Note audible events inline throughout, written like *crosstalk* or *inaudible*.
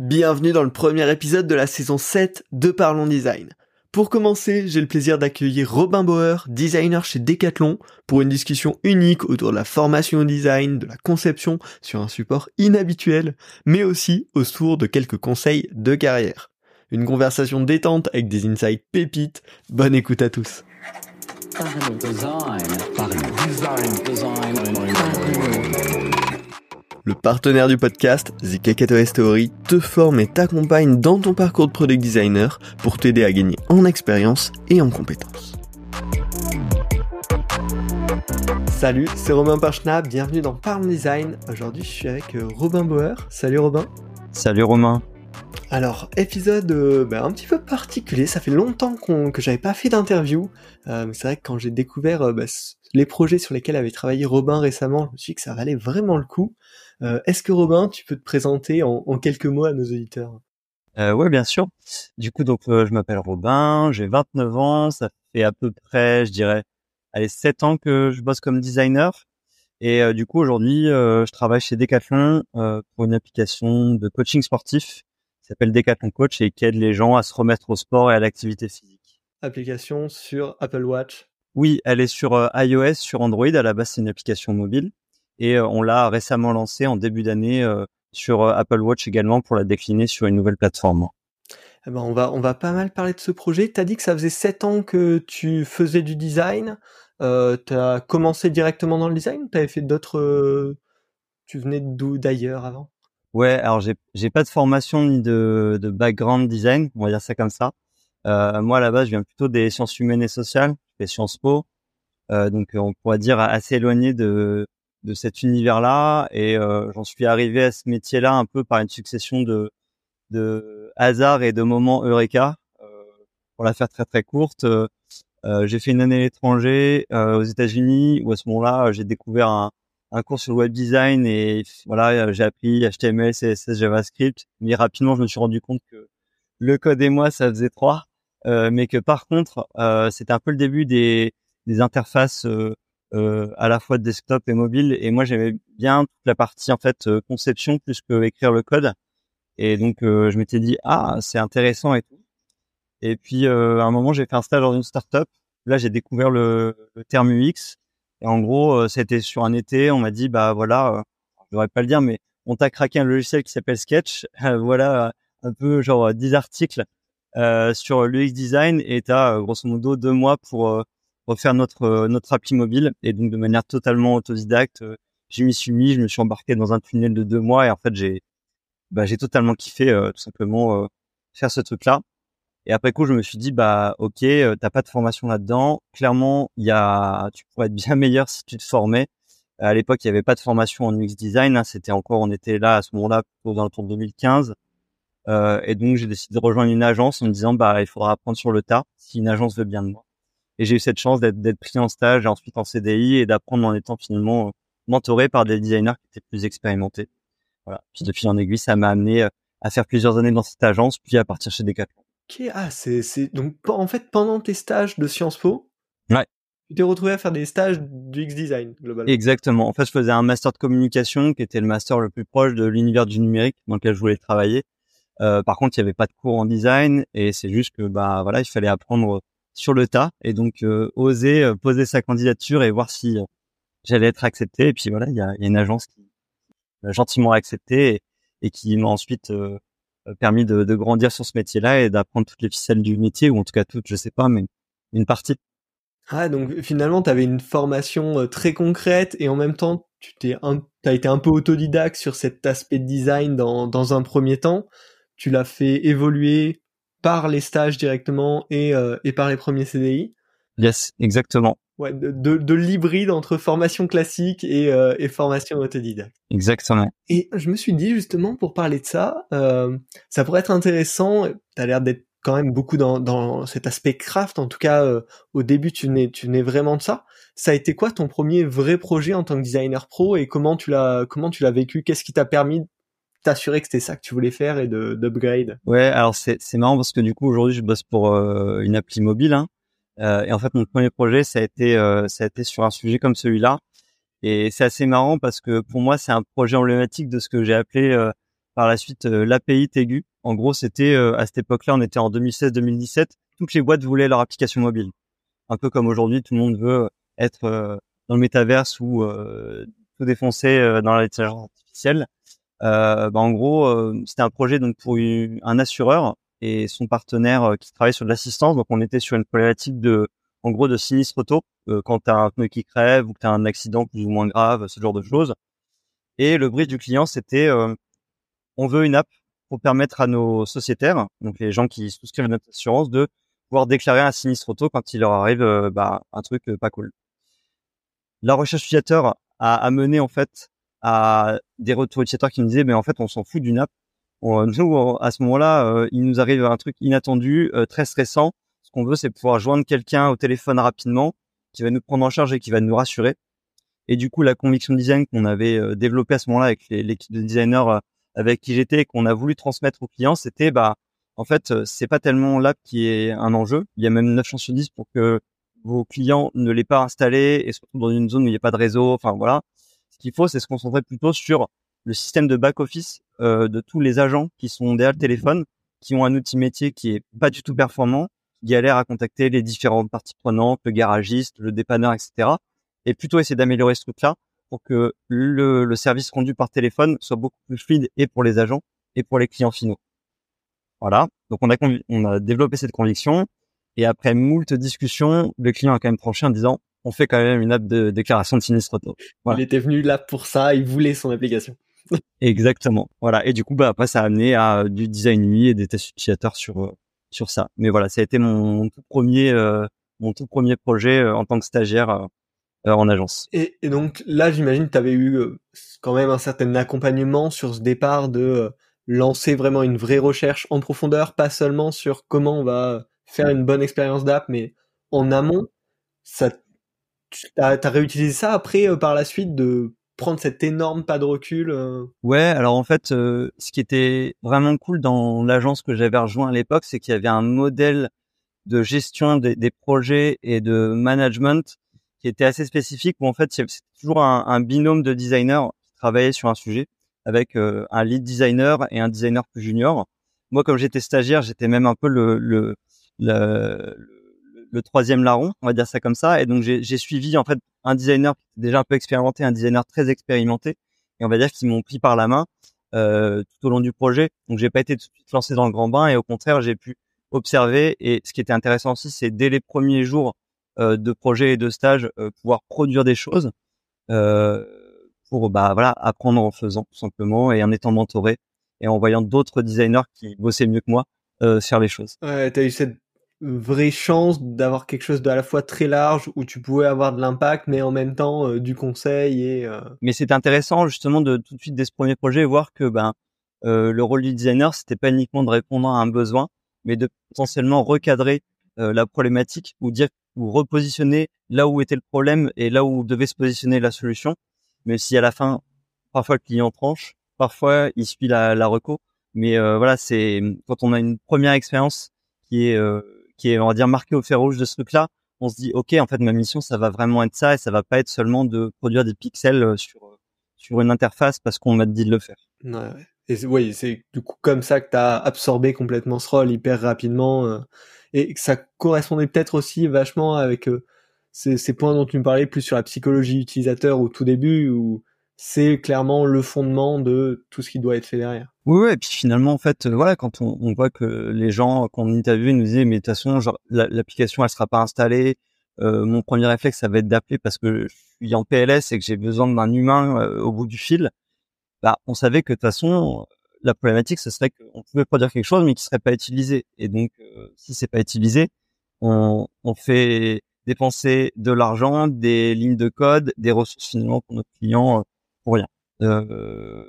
Bienvenue dans le premier épisode de la saison 7 de Parlons Design. Pour commencer, j'ai le plaisir d'accueillir Robin Bauer, designer chez Decathlon, pour une discussion unique autour de la formation au design, de la conception sur un support inhabituel, mais aussi autour de quelques conseils de carrière. Une conversation détente avec des insights pépites. Bonne écoute à tous. Le partenaire du podcast, The Kakato Story, te forme et t'accompagne dans ton parcours de product designer pour t'aider à gagner en expérience et en compétences. Salut, c'est Romain Parchna, bienvenue dans Parle Design. Aujourd'hui, je suis avec euh, Robin Bauer. Salut Robin. Salut Romain. Alors, épisode euh, ben, un petit peu particulier, ça fait longtemps que j'avais pas fait d'interview. Euh, c'est vrai que quand j'ai découvert ben, les projets sur lesquels avait travaillé Robin récemment, je me suis dit que ça valait vraiment le coup. Euh, est-ce que Robin, tu peux te présenter en, quelques mots à nos auditeurs? Euh, Ouais, bien sûr. Du coup, donc euh, je m'appelle Robin, j'ai 29 ans, ça fait à peu près, je dirais, allez, 7 ans que je bosse comme designer. Et euh, du coup, aujourd'hui, je travaille chez Decathlon pour une application de coaching sportif qui s'appelle Decathlon Coach et qui aide les gens à se remettre au sport et à l'activité physique. Application sur Apple Watch? Oui, elle est sur iOS, sur Android. À la base, c'est une application mobile et euh, on l'a récemment lancé en début d'année euh, sur euh, Apple Watch également pour la décliner sur une nouvelle plateforme. Eh ben on va on va pas mal parler de ce projet. Tu as dit que ça faisait sept ans que tu faisais du design. Euh, tu as commencé directement dans le design ou tu avais fait d'autres tu venais d'où d'ailleurs avant? Ouais, alors j'ai j'ai pas de formation ni de de background design, on va dire ça comme ça. Euh, moi à la base, je viens plutôt des sciences humaines et sociales, je fais Sciences Po. Euh, donc on pourrait dire assez éloigné de de cet univers-là et euh, j'en suis arrivé à ce métier-là un peu par une succession de, de hasards et de moments eureka. Euh, pour la faire très très courte, euh, j'ai fait une année à l'étranger aux États-Unis où à ce moment-là j'ai découvert un, un cours sur le web design et voilà j'ai appris HTML, CSS, JavaScript. Mais rapidement je me suis rendu compte que le code et moi ça faisait trois, mais que par contre c'était un peu le début des, des interfaces euh, à la fois desktop et mobile. Et moi, j'aimais bien toute la partie en fait euh, conception plus que écrire le code. Et donc, euh, je m'étais dit ah, c'est intéressant et tout. Et puis, à un moment, j'ai fait un stage dans une startup. Là, j'ai découvert le, le, terme UX. Et en gros, c'était sur un été. On m'a dit bah voilà, je devrais pas le dire, mais on t'a craqué un logiciel qui s'appelle Sketch. *laughs* voilà, un peu genre 10 articles sur l'UX design et t'as grosso modo deux mois pour refaire notre euh, notre appli mobile. Et donc de manière totalement autodidacte euh, je m'y suis mis je me suis embarqué dans un tunnel de deux mois. Et en fait j'ai bah j'ai totalement kiffé euh, tout simplement faire ce truc là et après coup je me suis dit bah ok t'as pas de formation là dedans clairement il y a tu pourrais être bien *laughs* meilleur si tu te formais. À l'époque il y avait pas de formation en UX design hein, c'était encore on était là à ce moment-là dans le tour 2015 euh, et donc j'ai décidé de rejoindre une agence en me disant bah il faudra apprendre sur le tas si une agence veut bien de moi et j'ai eu cette chance d'être pris en stage et ensuite en CDI et d'apprendre en étant finalement euh, mentoré par des designers qui étaient plus expérimentés. Voilà. Puis de fil en aiguille, ça m'a amené euh, à faire plusieurs années dans cette agence, puis à partir chez Decathlon. Ok, ah c'est c'est donc en fait pendant tes stages de Sciences Po, ouais. tu t'es retrouvé à faire des stages du X design globalement. Exactement. En fait, je faisais un master de communication qui était le master le plus proche de l'univers du numérique dans lequel je voulais travailler. Euh, par contre, il n'y avait pas de cours en design et c'est juste que bah voilà, il fallait apprendre sur le tas et donc euh, oser euh, poser sa candidature et voir si euh, j'allais être accepté. Et puis voilà, il y a, une agence qui m'a gentiment accepté et, qui m'a ensuite permis de, de, grandir sur ce métier-là et d'apprendre toutes les ficelles du métier, ou en tout cas toutes, je sais pas, mais une partie. Ah, donc finalement, tu avais une formation très concrète et en même temps, tu t'es un, as été un peu autodidacte sur cet aspect de design dans, dans un premier temps. Tu l'as fait évoluer par les stages directement et, euh, et par les premiers CDI. Yes, exactement. Ouais, de, de, de l'hybride entre formation classique et, euh, et formation autodidacte. Exactement. Et je me suis dit justement pour parler de ça, euh, ça pourrait être intéressant. Tu as l'air d'être quand même beaucoup dans, dans cet aspect craft. En tout cas, euh, au début, tu n'es tu n'es vraiment de ça. Ça a été quoi ton premier vrai projet en tant que designer pro et comment tu l'as comment tu l'as vécu? Qu'est-ce qui t'a permis t'assurer que c'était ça que tu voulais faire et de d'upgrade Ouais, alors c'est c'est marrant parce que du coup aujourd'hui je bosse pour euh, une appli mobile hein, euh, et en fait mon premier projet ça a été euh, ça a été sur un sujet comme celui-là et c'est assez marrant parce que pour moi c'est un projet emblématique de ce que j'ai appelé par la suite l'API Tegu. En gros, c'était à cette époque-là, on était en 2016-2017, toutes les boîtes voulaient leur application mobile. Un peu comme aujourd'hui, tout le monde veut être dans le métaverse ou tout défoncer dans l'intelligence artificielle. Bah, en gros, c'était un projet donc pour un assureur et son partenaire qui travaille sur de l'assistance. Donc, on était sur une problématique de en gros de sinistre auto euh, quand tu as un pneu qui crève ou que tu as un accident plus ou moins grave, ce genre de choses. Et le brief du client, c'était euh, on veut une app pour permettre à nos sociétaires, donc les gens qui souscrivent à notre assurance, de pouvoir déclarer un sinistre auto quand il leur arrive euh, bah, un truc pas cool. La recherche utilisateur a amené en fait à des retours utilisateurs qui nous disaient mais en fait on s'en fout d'une app. nous à ce moment-là, il nous arrive un truc inattendu, très stressant ce qu'on veut, c'est pouvoir joindre quelqu'un au téléphone rapidement, qui va nous prendre en charge et qui va nous rassurer. Et du coup, la conviction design qu'on avait euh, développée à ce moment-là avec l'équipe de designers euh, avec qui j'étais, qu'on a voulu transmettre aux clients, c'était bah en fait, euh, c'est pas tellement l'app qui est un enjeu. Il y a même 9 chances sur 10 pour que vos clients ne l'aient pas installé et surtout dans une zone où il n'y a pas de réseau. Enfin voilà. Qu'il faut, c'est se concentrer plutôt sur le système de back office de tous les agents qui sont derrière le téléphone, qui ont un outil métier qui est pas du tout performant galère à contacter les différentes parties prenantes, le garagiste, le dépanneur, etc. Et plutôt essayer d'améliorer ce truc-là pour que le, service rendu par téléphone soit beaucoup plus fluide et pour les agents et pour les clients finaux. Voilà. Donc on a on a développé cette conviction et après moult discussions, le client a quand même tranché en disant on fait quand même une app de déclaration de sinistre auto. Il était venu là pour ça, il voulait son application. *laughs* Exactement. Voilà. Et du coup, bah après, ça a amené à du design UI et des tests utilisateurs sur euh, sur ça. Mais voilà, ça a été mon, tout premier euh, mon tout premier projet euh, en tant que stagiaire euh, en agence. Et, donc là, j'imagine que tu avais eu quand même un certain accompagnement sur ce départ de lancer vraiment une vraie recherche en profondeur, pas seulement sur comment on va faire une bonne expérience d'app, mais en amont. Ça, tu as, as réutilisé ça après par la suite de prendre cet énorme pas de recul euh? Ouais, alors en fait, euh, ce qui était vraiment cool dans l'agence que j'avais rejoint à l'époque, c'est qu'il y avait un modèle de gestion des, projets et de management qui était assez spécifique où en fait c'est toujours un, binôme de designers qui travaillaient sur un sujet avec euh, un lead designer et un designer plus junior. Moi, comme j'étais stagiaire, j'étais même un peu le, le le troisième larron, on va dire ça comme ça. Et donc j'ai suivi en fait un designer déjà un peu expérimenté, un designer très expérimenté, et on va dire qu'ils m'ont pris par la main euh, tout au long du projet. Donc j'ai pas été tout de suite lancé dans le grand bain, et au contraire j'ai pu observer. Et ce qui était intéressant aussi, c'est dès les premiers jours euh, de projet et de stage, euh, pouvoir produire des choses euh, pour bah voilà apprendre en faisant tout simplement et en étant mentoré et en voyant d'autres designers qui bossaient mieux que moi euh, faire les choses. Ouais, t'as eu cette vraie chance d'avoir quelque chose de à la fois très large où tu pouvais avoir de l'impact mais en même temps euh, du conseil et euh... mais c'est intéressant justement de tout de suite dès ce premier projet voir que ben euh, le rôle du designer c'était pas uniquement de répondre à un besoin mais de potentiellement recadrer euh, la problématique ou dire ou repositionner là où était le problème et là où devait se positionner la solution. Mais si à la fin parfois le client tranche parfois il suit la, la reco. Mais euh, voilà c'est quand on a une première expérience qui est qui est, on va dire, marqué au fer rouge de ce truc-là, on se dit, OK, en fait, ma mission, ça va vraiment être ça et ça va pas être seulement de produire des pixels euh, sur, euh, sur une interface parce qu'on m'a dit de le faire. Ouais, Et oui, c'est du coup comme ça que tu as absorbé complètement ce rôle hyper rapidement euh, et que ça correspondait peut-être aussi vachement avec ces, ces, points dont tu me parlais plus sur la psychologie utilisateur au tout début où c'est clairement le fondement de tout ce qui doit être fait derrière. Oui, ouais, et puis finalement, en fait, euh, voilà, quand on, on, voit que les gens qu'on interviewait nous disaient, mais de toute façon, l'application, elle sera pas installée. Euh, mon premier réflexe, ça va être d'appeler parce que je suis en PLS et que j'ai besoin d'un humain euh, au bout du fil. Bah, on savait que de toute façon, la problématique, ce serait qu'on pouvait produire quelque chose, mais qui serait pas utilisé. Et donc, si c'est pas utilisé, on, on fait dépenser de l'argent, des lignes de code, des ressources finalement pour notre client pour rien. Euh,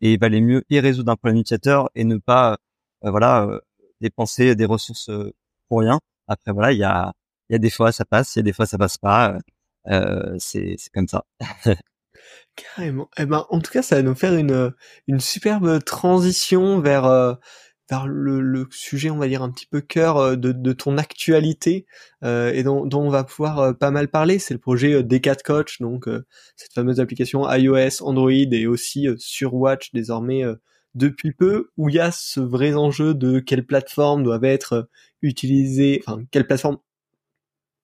et il valait mieux y résoudre un problème utilisateur et ne pas euh, voilà euh, dépenser des ressources pour rien. Après voilà, il y a il y a des fois ça passe, il y a des fois ça passe pas. Euh, c'est comme ça. *laughs* Carrément. Eh ben, en tout cas, ça va nous faire une, une superbe transition vers, vers le, sujet, on va dire, un petit peu cœur euh, de, de ton actualité euh, et dont, dont, on va pouvoir euh, pas mal parler. C'est le projet D4 Coach, donc cette fameuse application iOS, Android et aussi sur Watch désormais depuis peu, où il y a ce vrai enjeu de quelles plateformes doivent être utilisées, enfin quelles plateformes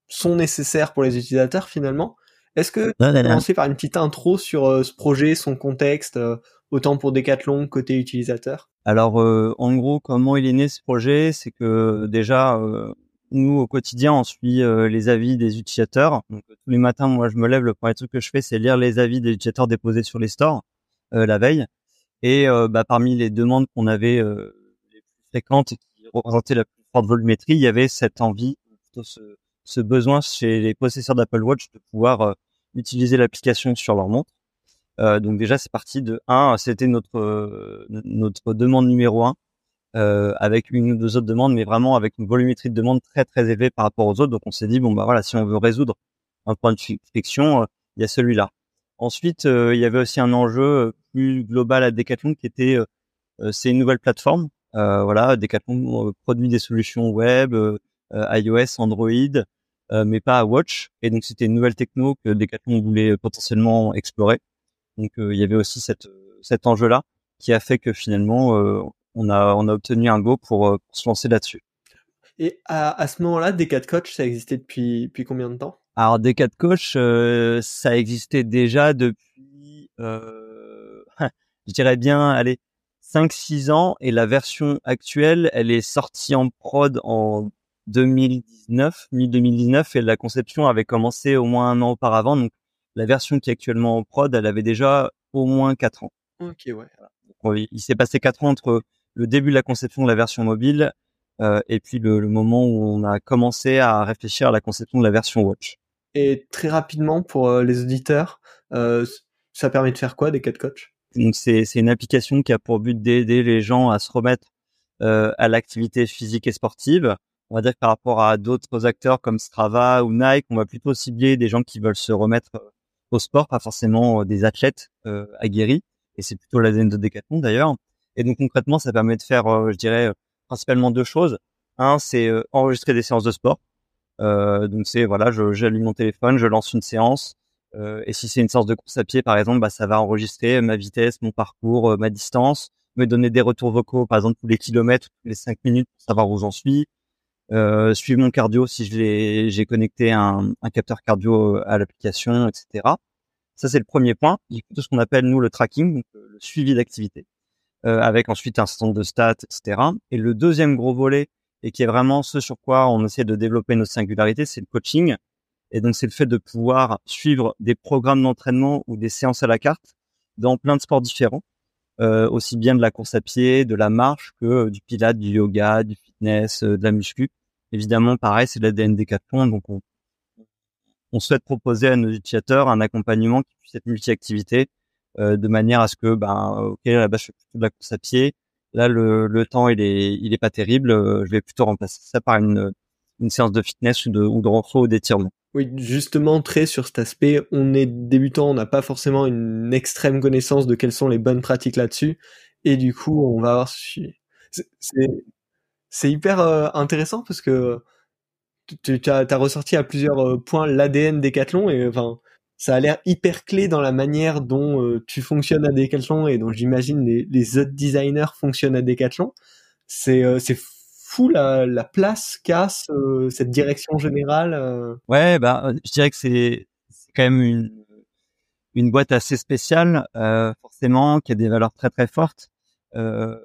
sont nécessaires pour les utilisateurs finalement. Est-ce que tu peux commencer par une petite intro sur euh, ce projet, son contexte, euh, autant pour Decathlon côté utilisateur? Alors euh, en gros, comment il est né ce projet? C'est que déjà nous au quotidien on suit les avis des utilisateurs. Donc tous les matins, moi je me lève, le premier truc que je fais c'est lire les avis des utilisateurs déposés sur les stores la veille. Et bah, parmi les demandes qu'on avait les plus fréquentes et qui représentaient la plus forte volumétrie, il y avait cette envie, plutôt ce, ce besoin chez les possesseurs d'Apple Watch de pouvoir euh, utiliser l'application sur leur montre. Euh, donc déjà c'est parti de 1, c'était notre euh, notre demande numéro 1 avec une ou deux autres demandes, mais vraiment avec une volumétrie de demande très très élevée par rapport aux autres. Donc on s'est dit bon bah voilà si on veut résoudre un point de friction, il y a celui-là. Ensuite il y avait aussi un enjeu plus global à Decathlon qui était c'est une nouvelle plateforme. voilà Decathlon produit des solutions web, iOS, Android, euh, mais pas à Watch. Et donc c'était une nouvelle techno que Decathlon voulait potentiellement explorer. Donc euh, il y avait aussi cette, cet enjeu-là qui a fait que finalement euh, on a on a obtenu un go pour, se lancer là-dessus. Et à, à ce moment-là, Decat Coach, ça existait depuis depuis combien de temps? Alors Decat Coach, euh, ça existait déjà depuis, euh, *laughs* je dirais bien, allez, 5-6 ans. Et la version actuelle, elle est sortie en prod en 2019, mi-2019, et la conception avait commencé au moins un an auparavant. Donc, la version qui est actuellement en prod, elle avait déjà au moins quatre ans. Ok, ouais. il s'est passé quatre ans entre le début de la conception de la version mobile euh, et puis le, moment où on a commencé à réfléchir à la conception de la version Watch. Et très rapidement pour euh, les auditeurs, euh, ça permet de faire quoi des 4 coach Donc c'est une application qui a pour but d'aider les gens à se remettre à l'activité physique et sportive on va dire que par rapport à d'autres acteurs comme Strava ou Nike, on va plutôt cibler des gens qui veulent se remettre euh, au sport, pas forcément euh, des athlètes euh, aguerris. Et c'est plutôt l'ADN de Decathlon d'ailleurs. Et donc concrètement, ça permet de faire, je dirais, principalement deux choses. Un, c'est enregistrer des séances de sport. donc c'est voilà, j'allume mon téléphone, je lance une séance. et si c'est une séance de course à pied, par exemple, bah, ça va enregistrer ma vitesse, mon parcours, ma distance, me donner des retours vocaux, par exemple tous les kilomètres, tous les cinq minutes pour savoir où j'en suis, euh, suivre mon cardio si je j'ai connecté un, un, capteur cardio à l'application, etc. Ça c'est le premier point. Il a tout ce qu'on appelle nous le tracking, donc le suivi d'activité, euh, avec ensuite un certain nombre de stats, etc. Et le deuxième gros volet et qui est vraiment ce sur quoi on essaie de développer notre singularité, c'est le coaching. Et donc c'est le fait de pouvoir suivre des programmes d'entraînement ou des séances à la carte dans plein de sports différents. Euh, aussi bien de la course à pied, de la marche que du pilates, du yoga, du fitness, euh, de la muscu. Évidemment, pareil, c'est l'ADN Decathlon, donc on, on souhaite proposer à nos utilisateurs un accompagnement qui puisse être multi-activité, euh, de manière à ce que, ben, ok, là-bas je fais plutôt de la course à pied, là le, le temps il est, il est pas terrible, euh, je vais plutôt remplacer ça par une, une séance de fitness ou de, ou de renfort ou d'étirement. Oui, justement, très sur cet aspect, on est débutant, on n'a pas forcément une extrême connaissance de quelles sont les bonnes pratiques là-dessus, et du coup, on va avoir... C'est c'est hyper euh, intéressant parce que tu as, as, ressorti à plusieurs euh, points l'ADN Decathlon et enfin ça a l'air hyper clé dans la manière dont euh, tu fonctionnes à Decathlon et dont j'imagine les, les, autres designers fonctionnent à Decathlon. C'est c'est fou la, la place qu'a cette direction générale. Ouais, bah je dirais que c'est quand même une une boîte assez spéciale, forcément, qui a des valeurs très très fortes. Euh,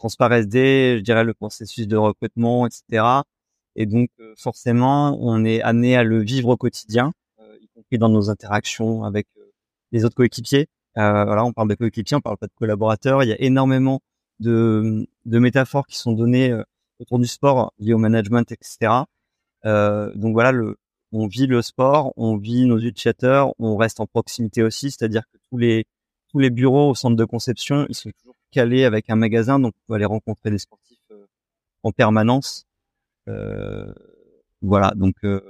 transparaissent dès, je dirais, le processus de recrutement, etc. Et donc, euh, forcément, on est amené à le vivre au quotidien, euh, y compris dans nos interactions avec euh, les autres coéquipiers. voilà, on parle de coéquipiers, on parle pas de collaborateurs. Il y a énormément de, métaphores qui sont données autour du sport, liées au management, etc. donc voilà, on vit le sport, on vit nos utilisateurs, on reste en proximité aussi, c'est-à-dire que tous les tous les bureaux au centre de conception, ils sont toujours calés avec un magasin, donc on peut aller rencontrer des sportifs euh, en permanence. Euh, voilà, donc euh,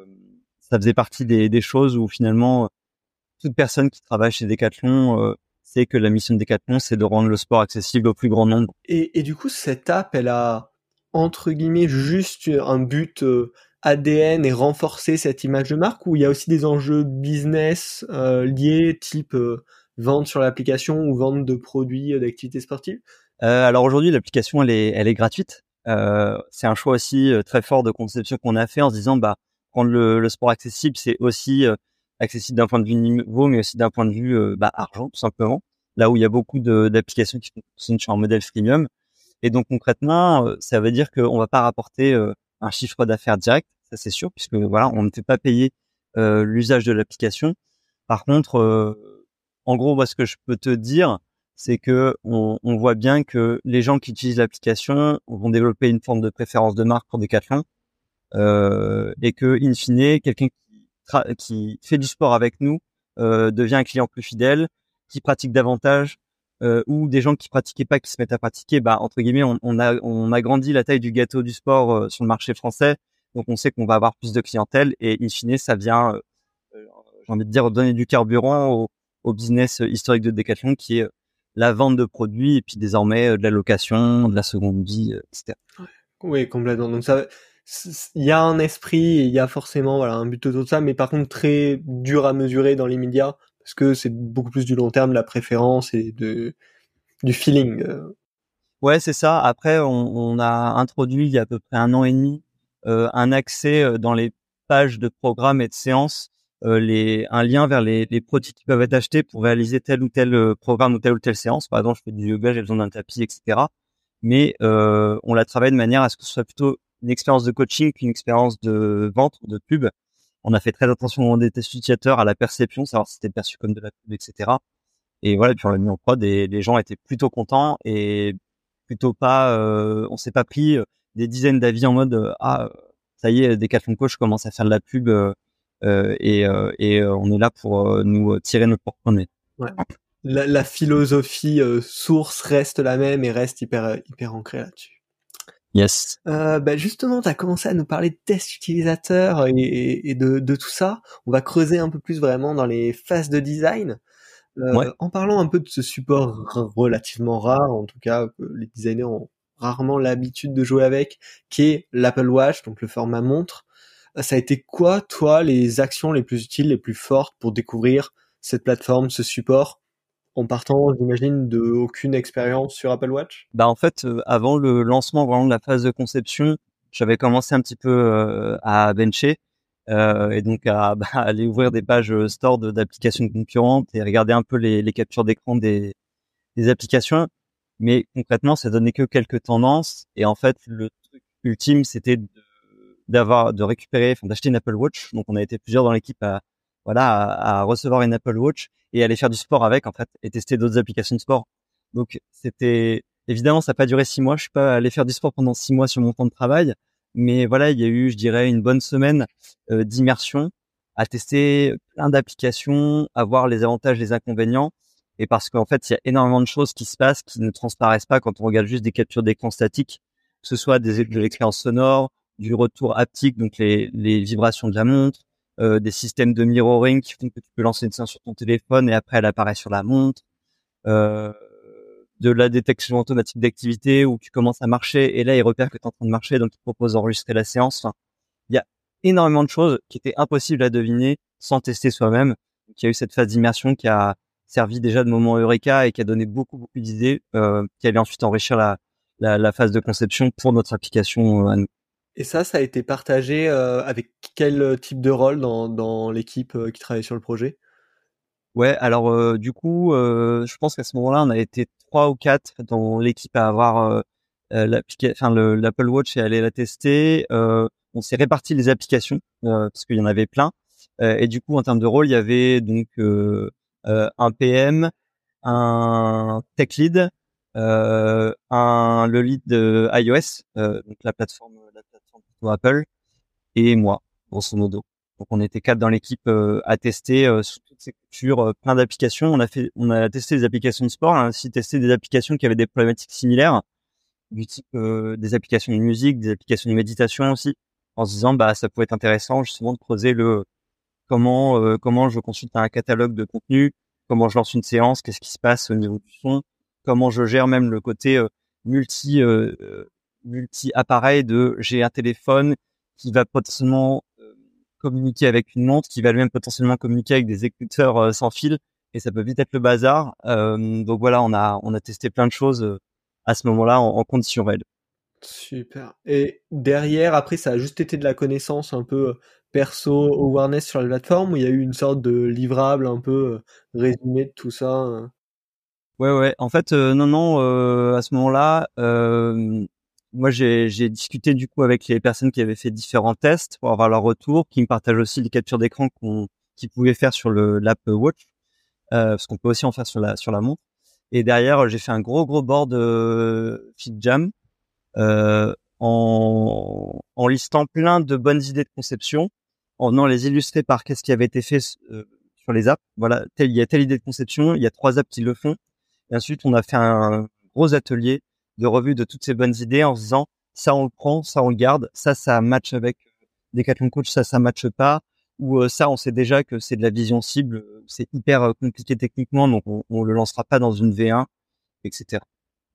ça faisait partie des, des, choses où finalement toute personne qui travaille chez Decathlon sait que la mission de Decathlon, c'est de rendre le sport accessible au plus grand nombre. Et, et, du coup, cette app, elle a entre guillemets juste un but ADN et renforcer cette image de marque, ou il y a aussi des enjeux business liés, type vente sur l'application ou vente de produits d'activités sportives? Alors aujourd'hui, l'application elle est, elle est gratuite. c'est un choix aussi très fort de conception qu'on a fait en se disant bah rendre le, le sport accessible, c'est aussi accessible d'un point de vue niveau, mais aussi d'un point de vue bah, argent tout simplement. Là où il y a beaucoup d'applications qui fonctionnent sur un modèle freemium. Et donc concrètement, ça veut dire qu'on va pas rapporter un chiffre d'affaires direct, ça c'est sûr, puisque voilà, on ne fait pas payer l'usage de l'application. Par contre, en gros, moi, ce que je peux te dire, c'est que on, on, voit bien que les gens qui utilisent l'application vont développer une forme de préférence de marque pour Decathlon, euh, et que, in fine, quelqu'un qui, qui fait du sport avec nous euh, devient un client plus fidèle, qui pratique davantage, euh, ou des gens qui pratiquaient pas qui se mettent à pratiquer, bah entre guillemets, on, on a on a grandi la taille du gâteau du sport euh, sur le marché français, donc on sait qu'on va avoir plus de clientèle et in fine ça vient, euh, euh, j'ai envie de dire, donner du carburant au, au, business historique de Decathlon qui est la vente de produits et puis désormais de la location, de la seconde vie, etc. Oui, complètement. Donc ça, il y a un esprit, il y a forcément voilà un but autour de ça, mais par contre très dur à mesurer dans les médias parce que c'est beaucoup plus du long terme, la préférence et de du feeling. Euh. Ouais, c'est ça. Après, on, on, a introduit il y a à peu près un an et demi euh, un accès euh, dans les pages de programmes et de séances, euh, les, un lien vers les, les, produits qui peuvent être achetés pour réaliser tel ou tel euh, programme ou telle ou telle séance. Par exemple, je fais du yoga, j'ai besoin d'un tapis, etc. Mais on l'a travaillé de manière à ce que ce soit plutôt une expérience de coaching qu'une expérience de vente, de pub on a fait très attention on était utilisateurs à la perception, savoir si c'était perçu comme de la pub, etc. Et voilà, puis on l'a mis en prod et les gens étaient plutôt contents et plutôt pas, euh, on s'est pas pris euh, des dizaines d'avis en mode euh, ah ça y est, Decathlon Coach commence à faire de la pub euh, et, et on est là pour nous tirer notre porte-monnaie. Ouais. La, la, philosophie source reste la même et reste hyper hyper ancrée là-dessus. Yes. Euh, bah justement, tu as commencé à nous parler de tests utilisateurs et, et de, de, tout ça. On va creuser un peu plus vraiment dans les phases de design. Euh, ouais. En parlant un peu de ce support relativement rare, en tout cas les designers ont rarement l'habitude de jouer avec, qui est l'Apple Watch, donc le format montre. Ça a été quoi, toi, les actions les plus utiles, les plus fortes pour découvrir cette plateforme, ce support en partant, j'imagine, de aucune expérience sur Apple Watch? Bah en fait, euh, avant le lancement vraiment de la phase de conception, j'avais commencé un petit peu euh, à bencher euh, et donc à *laughs* bah, aller ouvrir des pages store d'applications concurrentes et regarder un peu les, captures d'écran des, des, applications. Mais concrètement, ça donnait que quelques tendances et en fait, le truc ultime, c'était d'avoir de récupérer, enfin d'acheter une Apple Watch. Donc on a été plusieurs dans l'équipe à voilà à, recevoir une Apple Watch et aller faire du sport avec en fait et tester d'autres applications de sport. Donc c'était évidemment ça n'a pas duré six mois. Je suis pas allé faire du sport pendant six mois sur mon temps de travail, mais voilà il y a eu je dirais une bonne semaine euh, d'immersion à tester plein d'applications, à voir les avantages, les inconvénients. Et parce qu'en fait, il y a énormément de choses qui se passent qui ne transparaissent pas quand on regarde juste des captures d'écran statiques, que ce soit des, de l'expérience sonore, du retour haptique, donc les, les vibrations de la montre, euh, des systèmes de mirroring qui font que tu peux lancer une séance sur ton téléphone et après elle apparaît sur la montre, euh, de la détection automatique d'activité où tu commences à marcher et là il repère que tu es en train de marcher donc il propose d'enregistrer la séance. Enfin, il y a énormément de choses qui étaient impossibles à deviner sans tester soi-même. il y a eu cette phase d'immersion qui a servi déjà de moment eureka et qui a donné beaucoup beaucoup d'idées euh, qui allait ensuite enrichir la, la, la, phase de conception pour notre application euh, à nous. Et ça, ça a été partagé euh, avec quel type de rôle dans, dans l'équipe euh, qui travaille sur le projet? Ouais, alors euh, du coup, euh, je pense qu'à ce moment-là, on a été trois ou quatre dans l'équipe à avoir euh, l'Apple Watch et aller la tester. on s'est réparti les applications parce qu'il y en avait plein. et du coup, en termes de rôle, il y avait donc un PM, un tech lead, un le lead de iOS, donc la plateforme Apple et moi, grosso modo. Donc on était quatre dans l'équipe euh, à tester euh, sur toutes euh, plein d'applications. On a fait, on a testé des applications de sport, on a aussi testé des applications qui avaient des problématiques similaires, du type des applications de musique, des applications de méditation aussi, en se disant bah ça pourrait être intéressant justement de creuser le comment comment je consulte un catalogue de contenu, comment je lance une séance, qu'est-ce qui se passe au niveau du son, comment je gère même le côté multi multi-appareil de j'ai un téléphone qui va potentiellement euh, communiquer avec une montre, qui va lui-même potentiellement communiquer avec des écouteurs euh, sans fil. et ça peut vite être le bazar. donc voilà, on a on a testé plein de choses à ce moment-là en, en conditions réelles. Super. Et derrière, après, ça a juste été de la connaissance un peu perso, awareness sur la plateforme, où il y a eu une sorte de livrable un peu résumé de tout ça. Ouais, ouais. En fait, non, non. à ce moment-là, moi, j'ai discuté du coup avec les personnes qui avaient fait différents tests pour avoir leur retour, qui me partagent aussi les captures d'écran qu'on qu'ils pouvaient faire sur le Watch, parce qu'on peut aussi en faire sur la sur la montre. Et derrière, j'ai fait un gros gros board euh, FitJam euh, en, en listant plein de bonnes idées de conception, en les illustrer par qu'est-ce qui avait été fait euh, sur les apps. Voilà, il y a telle idée de conception, il y a trois apps qui le font. Et ensuite, on a fait un gros atelier de revue de toutes ces bonnes idées en se disant ça on le prend, ça on le garde, ça ça match avec Decathlon Coach, ça ça matche pas, ou ça on sait déjà que c'est de la vision cible, c'est hyper compliqué techniquement, donc on, on le lancera pas dans une V1, etc.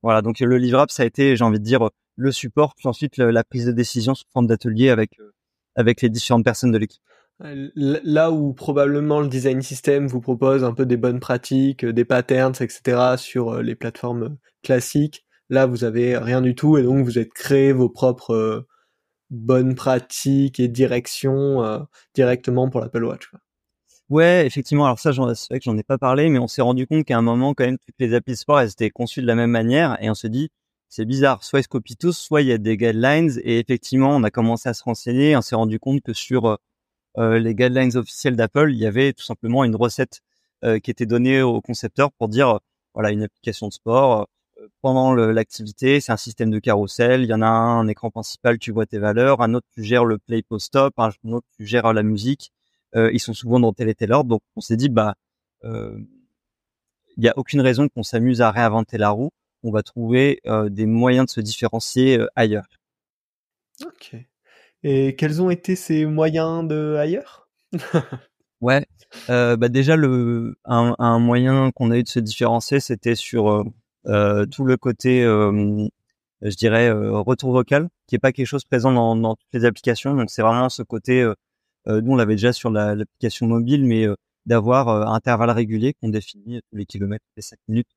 Voilà, donc le livrable ça a été, j'ai envie de dire, le support, puis ensuite la prise de décision sous forme d'atelier avec euh, avec les différentes personnes de l'équipe. Là où probablement le design system vous propose un peu des bonnes pratiques, euh, des patterns, etc. sur euh, les plateformes classiques, là vous avez rien du tout et donc vous êtes créé vos propres bonnes pratiques et directions directement pour l'Apple Watch. Ouais, effectivement. Alors ça, c'est vrai que j'en ai pas parlé, mais on s'est rendu compte qu'à un moment, quand même, toutes les applis sport, elles étaient conçues de la même manière, et on se dit, c'est bizarre. Soit ils se copient tous, soit il y a des guidelines. Et effectivement, on a commencé à se renseigner. On s'est rendu compte que sur euh, euh, les guidelines officielles d'Apple, il y avait tout simplement une recette euh, qui était donnée aux concepteurs pour dire, voilà, une application de sport pendant l'activité, c'est un système de carrousel. Il y en a un, un, écran principal, tu vois tes valeurs. Un autre, tu gères le play post-stop. Un autre, tu gères la musique. ils sont souvent dans tel et tel ordre. Donc, on s'est dit, bah, il n'y a aucune raison qu'on s'amuse à réinventer la roue on va trouver euh, des moyens de se différencier euh, ailleurs. Ok. Et quels ont été ces moyens de ailleurs? *laughs* Ouais, euh, bah déjà le un, moyen qu'on a eu de se différencier, c'était sur tout le côté, je dirais, retour vocal, qui est pas quelque chose présent dans, toutes les applications. Donc c'est vraiment ce côté, nous on l'avait déjà sur l'application mobile, mais d'avoir un intervalle régulier qu'on définit tous les kilomètres, les cinq minutes,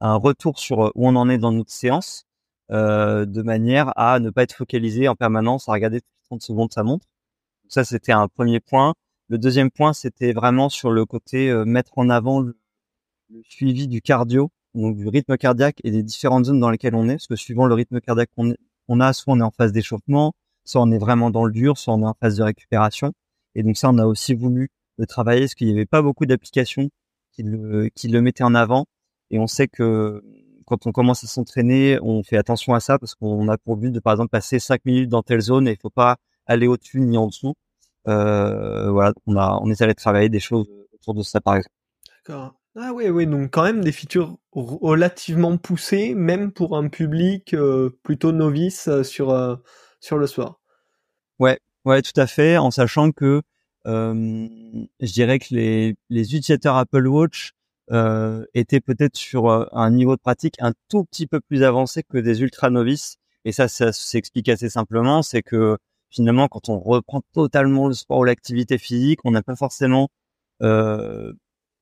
un retour sur euh, où on en est dans notre séance, euh, de manière à ne pas être focalisé en permanence à regarder toutes les 30 secondes sa montre. Ça, c'était un premier point. Le deuxième point, c'était vraiment sur le côté euh, mettre en avant le, suivi du cardio, donc du rythme cardiaque et des différentes zones dans lesquelles on est, parce que suivant le rythme cardiaque qu'on a, soit on est en phase d'échauffement, soit on est vraiment dans le dur, soit on est en phase de récupération. Et donc ça, on a aussi voulu le travailler, parce qu'il n'y avait pas beaucoup d'applications qui le, qui le mettaient en avant. Et on sait que quand on commence à s'entraîner, on fait attention à ça parce qu'on a pour but de, par exemple, passer 5 minutes dans telle zone et il faut pas aller au-dessus ni en dessous. Euh, voilà, on a, on est allé travailler des choses autour de ça, par exemple. D'accord. Ah oui, oui, donc quand même des features relativement poussées, même pour un public euh, plutôt novice euh, sur euh, sur le soir. Ouais, ouais, tout à fait, en sachant que je dirais que les, les utilisateurs Apple Watch était peut-être sur un niveau de pratique un tout petit peu plus avancé que des ultra novices. Et ça, ça s'explique assez simplement, c'est que finalement, quand on reprend totalement le sport ou l'activité physique, on n'a pas forcément,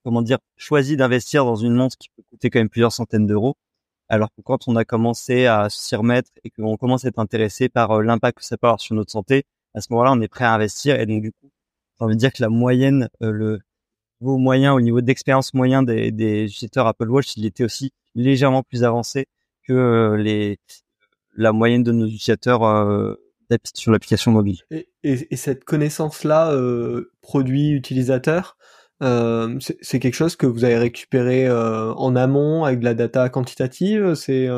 comment dire, choisi d'investir dans une montre qui peut coûter quand même plusieurs centaines d'euros. Alors que quand on a commencé à s'y remettre et qu'on commence à être intéressé par euh, l'impact que ça peut avoir sur notre santé, à ce moment-là, on est prêt à investir. Et donc, du coup, j'ai envie de dire que la moyenne, le, niveau moyen, au niveau d'expérience moyen des, utilisateurs Apple Watch, il était aussi légèrement plus avancé que euh, la moyenne de nos utilisateurs euh, sur l'application mobile. Et, et, cette connaissance-là, euh, produit utilisateur, euh, c'est quelque chose que vous avez récupéré euh, en amont avec de la data quantitative. C'est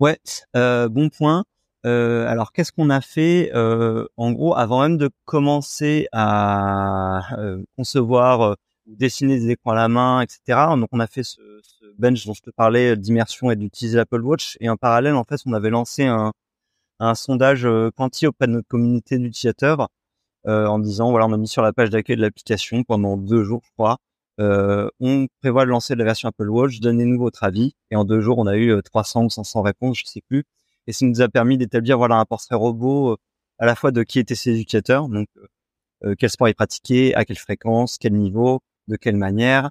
ouais, bon point. Euh, alors, qu'est-ce qu'on a fait euh, En gros, avant même de commencer à euh, concevoir ou dessiner des écrans à la main, etc. Donc, on a fait ce, bench dont je te parlais d'immersion et d'utiliser l'Apple Watch. Et en parallèle, en fait, on avait lancé un, un sondage quanti auprès de notre communauté d'utilisateurs en disant voilà, on a mis sur la page d'accueil de l'application pendant deux jours, je crois. Euh, on prévoit de lancer la version Apple Watch, donnez-nous votre avis. Et en deux jours, on a eu 300 ou 500 réponses, je sais plus et ça nous a permis d'établir voilà un portrait robot euh, à la fois de qui étaient ces éducateurs, donc euh, euh, quel sport ils pratiquaient, à quelle fréquence, quel niveau, de quelle manière,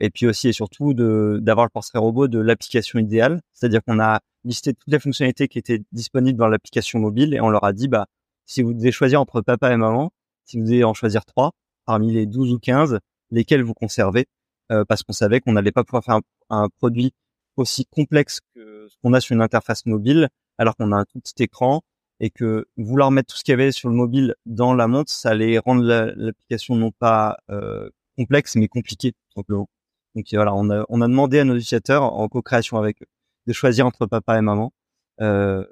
et puis aussi et surtout d'avoir le portrait robot de l'application idéale, c'est-à-dire qu'on a listé toutes les fonctionnalités qui étaient disponibles dans l'application mobile et on leur a dit bah si vous devez choisir entre papa et maman, si vous devez en choisir trois parmi les 12 ou 15, lesquels vous conservez parce qu'on savait qu'on n'allait pas pouvoir faire un, produit aussi complexe que ce qu'on a sur une interface mobile alors qu'on a un tout petit écran et que vouloir mettre tout ce qu'il y avait sur le mobile dans la montre, ça allait rendre l'application non pas euh, complexe mais compliquée simplement. Donc voilà, on a, on a demandé à nos utilisateurs en co-création avec eux de choisir entre papa et maman. Euh,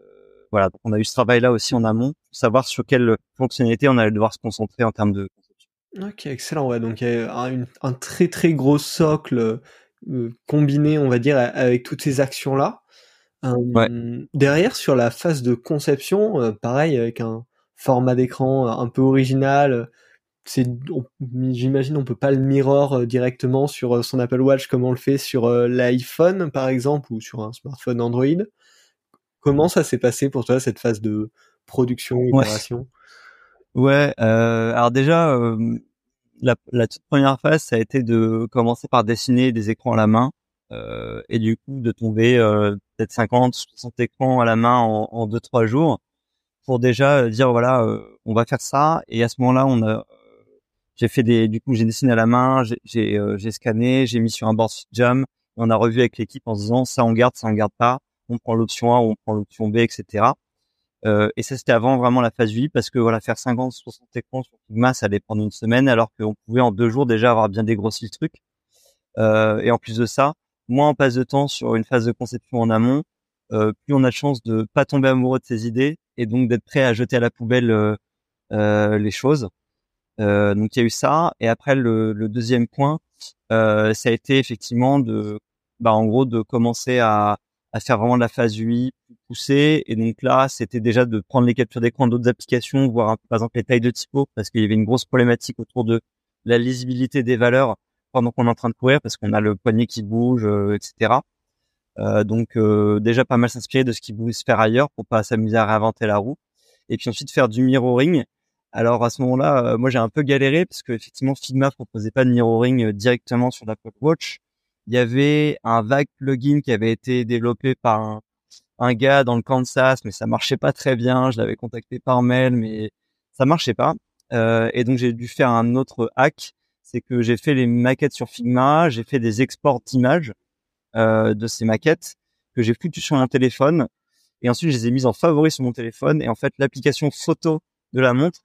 voilà, donc on a eu ce travail-là aussi en amont, pour savoir sur quelle fonctionnalité on allait devoir se concentrer en termes de conception. Ok, excellent. Ouais, donc il y a un, un très très gros socle euh, combiné, on va dire, avec toutes ces actions-là. Euh, derrière, sur la phase de conception, euh, pareil, avec un format d'écran un peu original, c'est, j'imagine, on peut pas le mirror euh, directement sur son Apple Watch comme on le fait sur l'iPhone, par exemple, ou sur un smartphone Android. Comment ça s'est passé pour toi cette phase de production, itération Ouais, euh, alors déjà, la, la, toute première phase, ça a été de commencer par dessiner des écrans à la main. Euh, et du coup de tomber euh, peut-être 50, 60 écrans à la main en, en deux trois jours pour déjà euh, dire voilà on va faire ça. Et à ce moment-là on a j'ai fait des du coup j'ai dessiné à la main j'ai j'ai scanné j'ai mis sur un board jam on a revu avec l'équipe en se disant ça on garde ça on garde pas on prend l'option A on prend l'option B etc euh, et ça c'était avant vraiment la phase UI parce que voilà faire 50 60 écrans sur Figma ça allait prendre une semaine alors qu'on pouvait en deux jours déjà avoir bien dégrossi le truc euh, et en plus de ça moins on passe de temps sur une phase de conception en amont, euh, plus on a de chance de pas tomber amoureux de ses idées et donc d'être prêt à jeter à la poubelle les choses. donc il y a eu ça. Et après le, deuxième point, ça a été effectivement de, bah, en gros, de commencer à, à faire vraiment de la phase UI poussée. Et donc là, c'était déjà de prendre les captures d'écran d'autres applications, voir par exemple les tailles de typo, parce qu'il y avait une grosse problématique autour de la lisibilité des valeurs pendant qu'on est en train de courir parce qu'on a le poignet qui bouge, euh, etc. Euh, donc euh, déjà pas mal s'inspirer de ce qui pouvait se faire ailleurs pour pas s'amuser à réinventer la roue. Et puis ensuite faire du mirroring. Alors à ce moment-là, moi j'ai un peu galéré parce que effectivement Figma proposait pas de mirroring directement sur l'Apple Watch. Il y avait un vague plugin qui avait été développé par un, gars dans le Kansas, mais ça marchait pas très bien. Je l'avais contacté par mail, mais ça marchait pas. Euh, et donc j'ai dû faire un autre hack. C'est que j'ai fait les maquettes sur Figma, j'ai fait des exports d'images euh, de ces maquettes que j'ai foutu sur un téléphone. Et ensuite je les ai mises en favori sur mon téléphone. Et en fait l'application photo de la montre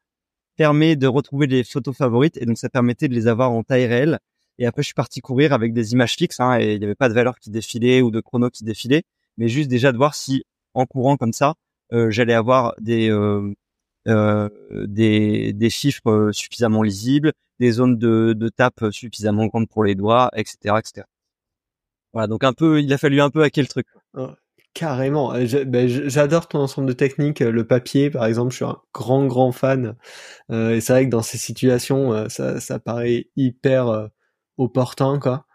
permet de retrouver les photos favorites. Et donc ça permettait de les avoir en taille réelle et après je suis parti courir avec des images fixes hein, et il n'y avait pas de valeur qui défilait ou de chrono qui défilait mais juste déjà de voir si en courant comme ça euh, j'allais avoir des euh, euh, des, des chiffres suffisamment lisibles, des zones de, de tape suffisamment grandes pour les doigts, etc., etc. Voilà, donc un peu, il a fallu un peu hacker le truc. Oh, carrément. Euh, ben, j'adore ton ensemble de techniques. Le papier, par exemple, je suis un grand, grand fan. Euh, et c'est vrai que dans ces situations, euh, ça, ça paraît hyper opportun, quoi.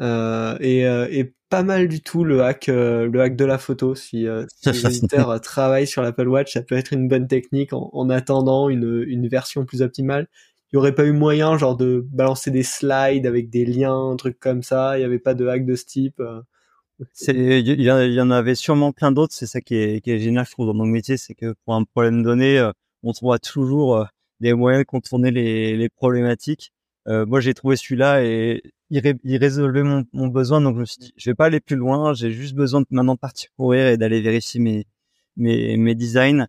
et, et pas mal du tout le hack, le hack de la photo. Si, si les travaillent sur l'Apple Watch, ça peut être une bonne technique en, en attendant une, une version plus optimale il y aurait pas eu moyen genre de balancer des slides avec des liens, un truc comme ça. Il y avait pas de hack de ce type. Euh. Il y, en avait sûrement plein d'autres. C'est ça qui est, qui est génial, je trouve, dans mon métier, c'est que pour un problème donné, euh, on trouvera toujours euh, des moyens de contourner les, les problématiques. Moi, j'ai trouvé celui-là et il, résolvait mon, mon, besoin. Donc, je me suis dit, je vais pas aller plus loin. J'ai juste besoin de maintenant partir courir et d'aller vérifier mes, mes, mes designs.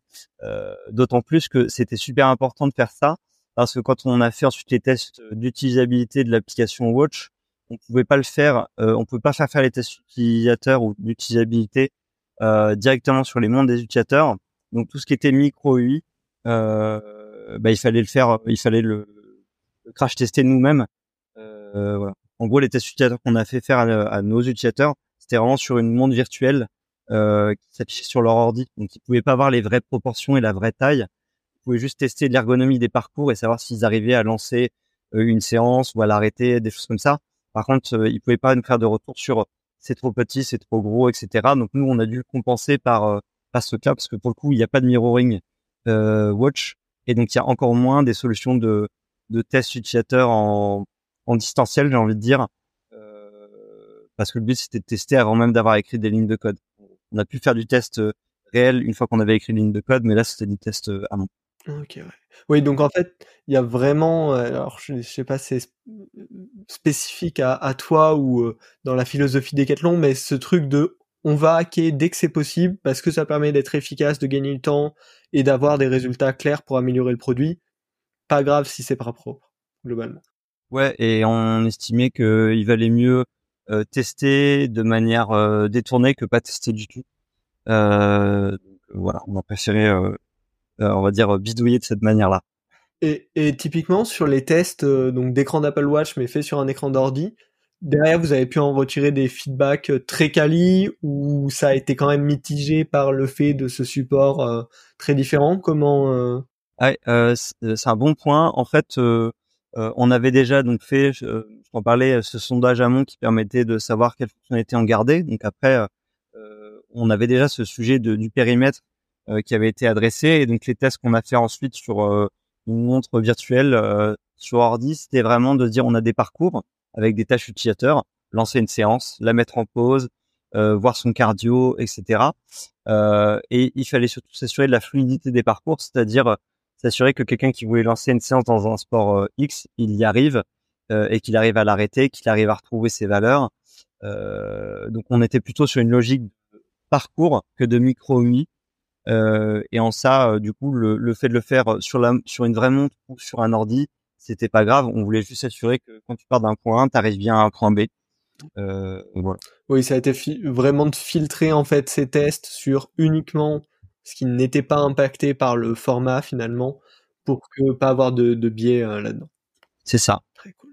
D'autant plus que c'était super important de faire ça parce que quand on a fait ensuite les tests d'utilisabilité de l'application Watch, on pouvait pas le faire, euh, on pouvait pas faire faire les tests utilisateurs ou d'utilisabilité euh, directement sur les mondes des utilisateurs. Donc tout ce qui était micro UI, euh, bah, il fallait le faire, il fallait le, crash tester nous-mêmes. Euh, voilà. En gros, les tests utilisateurs qu'on a fait faire à, nos utilisateurs, c'était vraiment sur une monde virtuelle euh, qui s'affichait sur leur ordi. Donc ils pouvaient pas voir les vraies proportions et la vraie taille pouvez juste tester l'ergonomie des parcours et savoir s'ils arrivaient à lancer euh, une séance ou à l'arrêter, des choses comme ça. Par contre, euh, ils pouvaient pas nous faire de retour sur c'est trop petit, c'est trop gros, etc. Donc nous, on a dû compenser par, euh, par ce cas parce que pour le coup, il n'y a pas de mirroring euh, watch et donc il y a encore moins des solutions de, de test utilisateur en, en distanciel, j'ai envie de dire, parce que le but c'était de tester avant même d'avoir écrit des lignes de code. On a pu faire du test réel une fois qu'on avait écrit une ligne de code, mais là c'était du test avant. Ok, ouais. Oui, donc en fait, il y a vraiment, alors je, sais pas, c'est spécifique à, à, toi ou dans la philosophie Decathlon, mais ce truc de on va hacker dès que c'est possible parce que ça permet d'être efficace, de gagner du temps et d'avoir des résultats clairs pour améliorer le produit. Pas grave si c'est pas propre, globalement. Ouais, et on estimait qu'il valait mieux euh, tester de manière euh, détournée que pas tester du tout. Euh, voilà, on a préféré, on va dire, bidouiller de cette manière-là. Et, et, typiquement sur les tests donc d'écran d'Apple Watch mais fait sur un écran d'ordi, derrière vous avez pu en retirer des feedbacks très quali ou ça a été quand même mitigé par le fait de ce support très différent? Comment euh... euh, c'est un bon point en fait euh, on avait déjà donc fait je, t'en parlais ce sondage amont qui permettait de savoir quelles fonctionnalités en garder donc après on avait déjà ce sujet de, du périmètre qui avait été adressé et donc les tests qu'on a fait ensuite sur une montre virtuelle sur ordi c'était vraiment de dire on a des parcours avec des tâches utilisateurs, lancer une séance, la mettre en pause, euh, voir son cardio, etc. Euh, et il fallait surtout s'assurer de la fluidité des parcours, c'est-à-dire euh, s'assurer que quelqu'un qui voulait lancer une séance dans un sport euh, X, il y arrive euh, et qu'il arrive à l'arrêter, qu'il arrive à retrouver ses valeurs. donc on était plutôt sur une logique de parcours que de micro-UI. et en ça, du coup, le, le, fait de le faire sur, la, sur une vraie montre ou sur un ordi, c'était pas grave. On voulait juste s'assurer que quand tu pars d'un point A, tu arrives bien à un point B. Euh, voilà. Oui, ça a été vraiment de filtrer en fait ces tests sur uniquement ce qui n'était pas impacté par le format finalement, pour que pas avoir de, de biais euh, là-dedans. C'est ça. Très cool.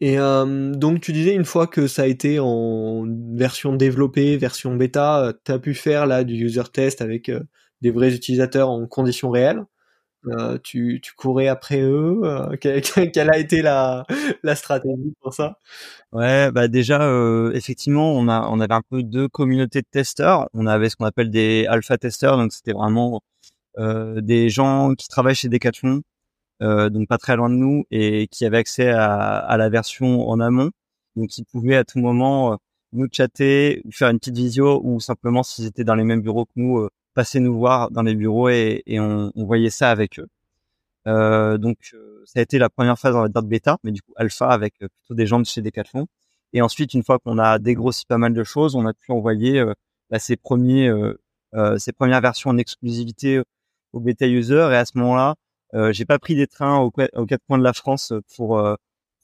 Et euh, donc tu disais une fois que ça a été en version développée, version bêta, euh, tu as pu faire là du user test avec des vrais utilisateurs en conditions réelles. Euh, tu, courais après eux euh, *laughs* quelle, a été la, stratégie pour ça? Ouais, bah déjà euh, effectivement on avait un peu deux communautés de testeurs. On avait ce qu'on appelle des alpha testeurs, donc c'était vraiment des gens qui travaillent chez Decathlon, donc pas très loin de nous et qui avaient accès à, à la version en amont, donc ils pouvaient à tout moment nous chatter, faire une petite visio ou simplement s'ils étaient dans les mêmes bureaux que nous passer nous voir dans les bureaux et, et on, on, voyait ça avec eux. Euh, donc euh, ça a été la première phase on va dire de bêta, mais du coup alpha avec euh, plutôt des gens de chez Decathlon. Et ensuite une fois qu'on a dégrossi pas mal de choses, on a pu envoyer euh, bah, ces premiers euh, ces premières versions en exclusivité aux bêta users. Et à ce moment-là, j'ai pas pris des trains aux, aux, quatre coins de la France pour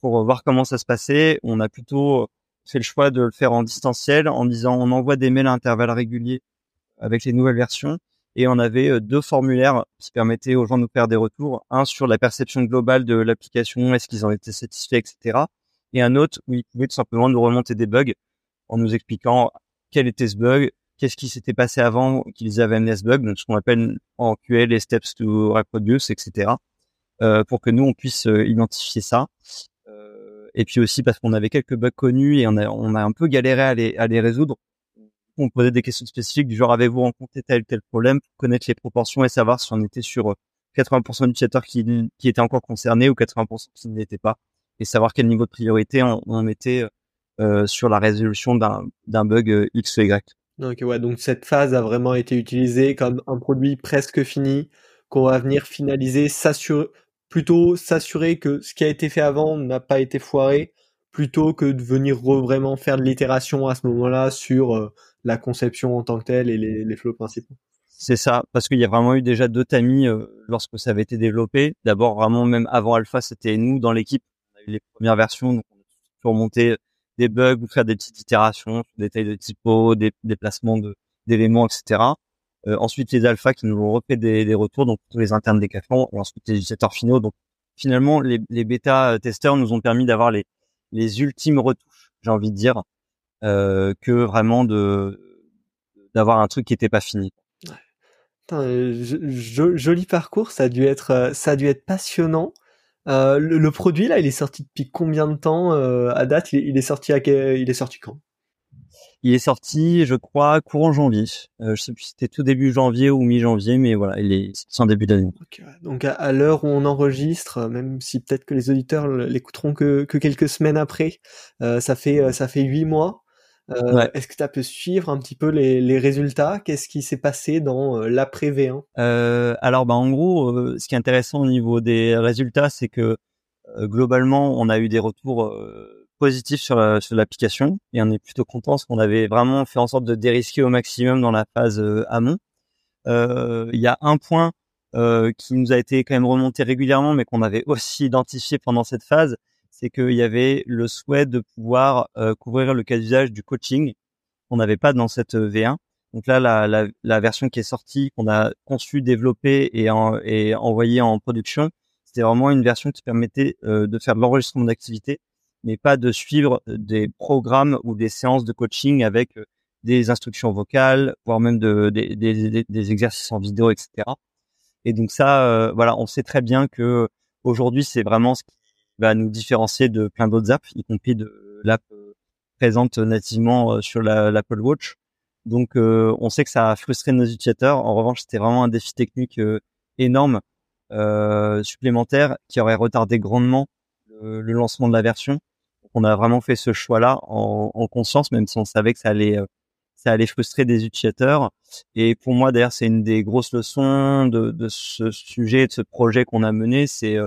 pour voir comment ça se passait. On a plutôt fait le choix de le faire en distanciel en disant on envoie des mails à intervalles réguliers avec les nouvelles versions. Et on avait euh, deux formulaires qui permettaient aux gens de nous faire des retours. Un sur la perception globale de l'application, est-ce qu'ils en étaient satisfaits, etc. Et un autre où ils pouvaient tout simplement nous remonter des bugs en nous expliquant quel était ce bug, qu'est-ce qui s'était passé avant qu'ils avaient amené ce bug, donc ce qu'on appelle en QL les steps to reproduce, etc. Euh, pour que nous on puisse euh, identifier ça. Euh, et puis aussi parce qu'on avait quelques bugs connus et on a, on a un peu galéré à les, à les résoudre on posait des questions spécifiques du genre avez-vous rencontré tel ou tel problème pour connaître les proportions et savoir si on était sur 80% d'utilisateurs qui, qui étaient encore concernés ou 80% qui ne l'étaient pas et savoir quel niveau de priorité on, mettait euh, sur la résolution d'un bug euh, X ou Y. Ok, ouais, donc cette phase a vraiment été utilisée comme un produit presque fini qu'on va venir finaliser, s'assurer, plutôt s'assurer que ce qui a été fait avant n'a pas été foiré, plutôt que de venir vraiment faire de l'itération à ce moment-là sur euh, la conception en tant que telle et les, les flows principaux. C'est ça, parce qu'il y a vraiment eu déjà deux tamis euh, lorsque ça avait été développé. D'abord, vraiment même avant Alpha, c'était nous dans l'équipe. On a eu les premières versions, donc on a des bugs ou faire des petites itérations, des tailles de typo, des déplacements d'éléments, etc. Euh, ensuite, les alphas qui nous ont refait des, des retours, donc tous les internes des cafons, ensuite les utilisateurs finaux. Donc finalement, les, les bêta testeurs nous ont permis d'avoir les, les ultimes retouches, j'ai envie de dire, euh, que vraiment de d'avoir un truc qui était pas fini. joli parcours, ça a dû être euh, passionnant. Euh, le, produit là, il est sorti depuis combien de temps euh, à date? Il est, sorti il est sorti quand? Il est sorti, je crois, courant janvier. Euh, je sais plus si c'était tout début janvier ou mi-janvier, mais voilà, il est sorti en début d'année. Donc à, l'heure où on enregistre, même si peut-être que les auditeurs l'écouteront que, que quelques semaines après, ça fait ça fait huit mois. Euh, est-ce que tu peux suivre un petit peu les, les résultats? Qu'est-ce qui s'est passé dans euh, l'après V1 euh, Alors, bah, en gros, ce qui est intéressant au niveau des résultats, c'est que globalement, on a eu des retours positifs sur l'application et on est plutôt content parce qu'on avait vraiment fait en sorte de dérisquer au maximum dans la phase amont. Il y a un point qui nous a été quand même remonté régulièrement, mais qu'on avait aussi identifié pendant cette phase, c'est qu'il y avait le souhait de pouvoir euh, couvrir le cas d'usage du coaching qu'on n'avait pas dans cette euh, V1. Donc là, la, version qui est sortie, qu'on a conçue, développée et, en, et envoyée en production, c'était vraiment une version qui permettait euh, de faire de l'enregistrement d'activité, mais pas de suivre des programmes ou des séances de coaching avec des instructions vocales, voire même de, des, exercices en vidéo, etc. Et donc ça, voilà, on sait très bien que aujourd'hui, c'est vraiment ce qui va nous différencier de plein d'autres apps, y compris de l'app euh, présente nativement euh, sur l'Apple Watch. Donc, euh, on sait que ça a frustré nos utilisateurs. En revanche, c'était vraiment un défi technique énorme, supplémentaire, qui aurait retardé grandement le, lancement de la version. On a vraiment fait ce choix-là en, en, conscience, même si on savait que ça allait, ça allait frustrer des utilisateurs. Et pour moi, d'ailleurs, c'est une des grosses leçons de, de, ce sujet, de ce projet qu'on a mené. C'est,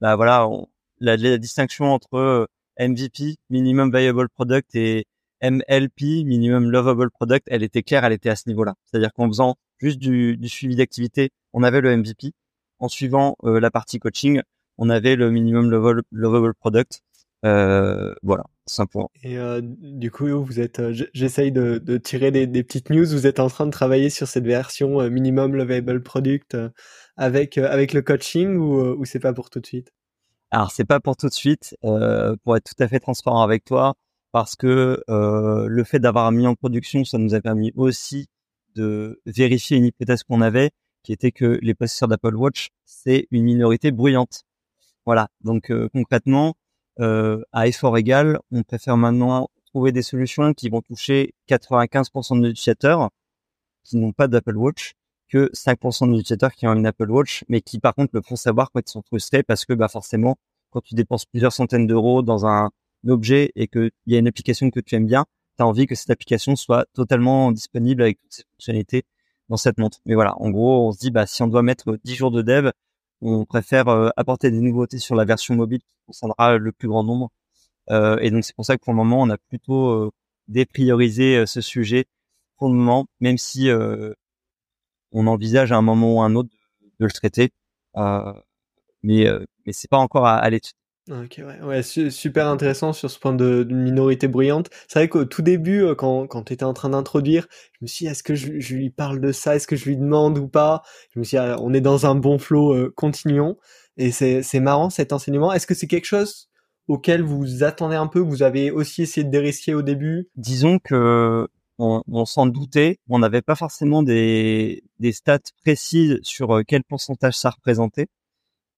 bah voilà, on, la, distinction entre euh, MVP, Minimum Viable Product, et MLP, Minimum Lovable Product, elle était claire, elle était à ce niveau-là. C'est-à-dire qu'en faisant juste du, suivi d'activité, on avait le MVP. En suivant euh, la partie coaching, on avait le Minimum Lovable, Product. Euh, voilà, simplement. Et du coup, vous êtes, j'essaye de, tirer des, petites news. Vous êtes en train de travailler sur cette version minimum lovable product avec avec le coaching ou, ou c'est pas pour tout de suite? Alors c'est pas pour tout de suite, euh, pour être tout à fait transparent avec toi, parce que euh, le fait d'avoir mis en production, ça nous a permis aussi de vérifier une hypothèse qu'on avait, qui était que les possesseurs d'Apple Watch, c'est une minorité bruyante. Voilà. Donc euh, concrètement, euh, à effort égal, on préfère maintenant trouver des solutions qui vont toucher 95% de utilisateurs qui n'ont pas d'Apple Watch que 5% des utilisateurs qui ont une Apple Watch, mais qui par contre le font savoir quand ils sont frustrés parce que bah forcément, quand tu dépenses plusieurs centaines d'euros dans un, objet et qu'il y a une application que tu aimes bien, tu as envie que cette application soit totalement disponible avec toutes ses fonctionnalités dans cette montre. Mais voilà, en gros, on se dit bah si on doit mettre 10 jours de dev, on préfère euh, apporter des nouveautés sur la version mobile qui concernera le plus grand nombre. Euh, et donc c'est pour ça que pour le moment, on a plutôt euh, dépriorisé ce sujet pour le moment, même si on envisage à un moment ou à un autre de, le traiter. Euh, mais euh, mais c'est pas encore à, à l'étude. Ok, ouais, super intéressant sur ce point de, minorité bruyante. C'est vrai qu'au tout début, euh, quand, quand tu étais en train d'introduire, je me suis dit, est-ce que je, lui parle de ça? Est-ce que je lui demande ou pas? Je me suis dit, ah, on est dans un bon flow, euh, continuons. Et c'est, marrant cet enseignement. Est-ce que c'est quelque chose auquel vous attendez un peu Vous avez aussi essayé de dérisquer au début? Disons que on, s'en doutait. On n'avait pas forcément des, des stats précises sur euh, quel pourcentage ça représentait.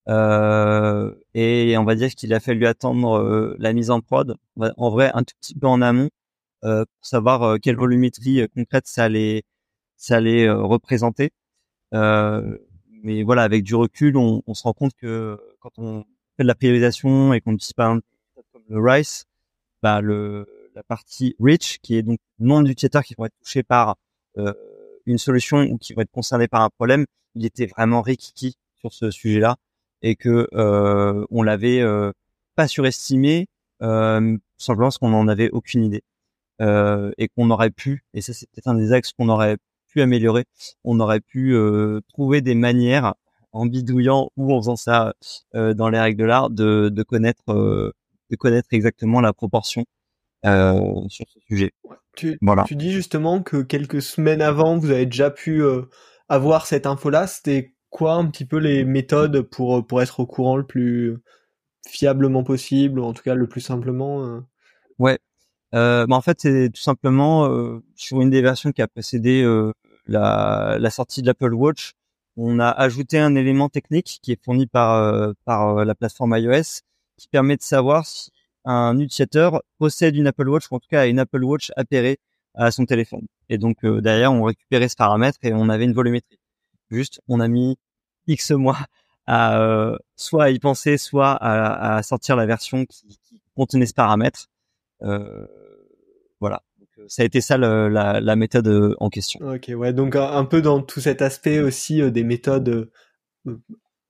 Euh, et on va dire qu'il a fallu attendre euh, la mise en prod, en vrai un tout petit peu en amont, pour savoir quelle volumétrie concrète ça allait, ça allait représenter. mais voilà, avec du recul, on, se rend compte que quand on fait de la priorisation et qu'on utilise pas un comme le Rice, bah le la partie rich, qui est donc nombre d'utilisateurs qui vont être touchés par euh, une solution ou qui vont être concernés par un problème, il était vraiment rikiki sur ce sujet-là et que euh, on l'avait euh, pas surestimé euh, simplement parce qu'on n'en avait aucune idée euh, et qu'on aurait pu et ça c'est peut-être un des axes qu'on aurait pu améliorer on aurait pu euh, trouver des manières en bidouillant ou en faisant ça euh, dans les règles de l'art de, de connaître de connaître exactement la proportion euh, sur ce sujet. Tu, voilà. tu dis justement que quelques semaines avant, vous avez déjà pu euh, avoir cette info-là. C'était quoi un petit peu les méthodes pour, euh, pour être au courant le plus fiablement possible, ou en tout cas le plus simplement Ouais. Euh, bah en fait, c'est tout simplement sur une des versions qui a précédé la, la sortie de l'Apple Watch, on a ajouté un élément technique qui est fourni par, par la plateforme iOS qui permet de savoir si un utilisateur possède une Apple Watch ou en tout cas une Apple Watch appairée à son téléphone. Et donc euh, derrière, on récupérait ce paramètre et on avait une volumétrie. Juste, on a mis X mois à euh, soit à y penser, soit à, à sortir la version qui, qui, contenait ce paramètre. Euh, voilà. Donc, ça a été ça la, la, méthode en question. Ok, ouais, donc un, peu dans tout cet aspect aussi des méthodes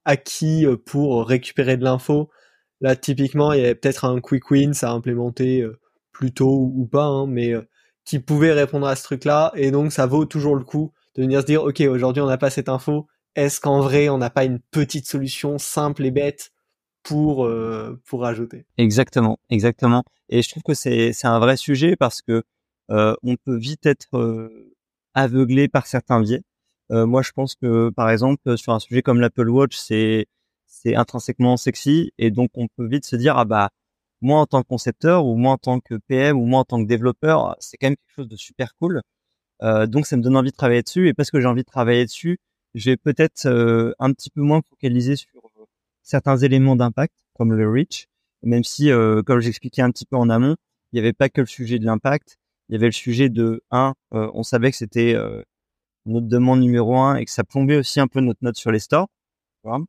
acquis pour récupérer de l'info. Là, typiquement, il y avait peut-être un quick win à implémenter plus tôt ou pas, hein, mais qui pouvait répondre à ce truc-là. Et donc, ça vaut toujours le coup de venir se dire, OK, aujourd'hui, on n'a pas cette info. Est-ce qu'en vrai, on n'a pas une petite solution simple et bête pour, euh, pour ajouter? Exactement, exactement. Et je trouve que c'est, c'est un vrai sujet parce que euh, on peut vite être euh, aveuglé par certains biais. Euh, moi, je pense que, par exemple, sur un sujet comme l'Apple Watch, c'est, c'est intrinsèquement sexy et donc on peut vite se dire, ah bah, moi en tant que concepteur ou moi en tant que PM ou moi en tant que développeur, c'est quand même quelque chose de super cool. Euh, donc ça me donne envie de travailler dessus et parce que j'ai envie de travailler dessus, je vais peut-être euh, un petit peu moins focaliser sur euh, certains éléments d'impact comme le reach, même si comme j'expliquais un petit peu en amont, il n'y avait pas que le sujet de l'impact, il y avait le sujet de un, on savait que c'était notre demande numéro un et que ça plombait aussi un peu notre note sur les stores,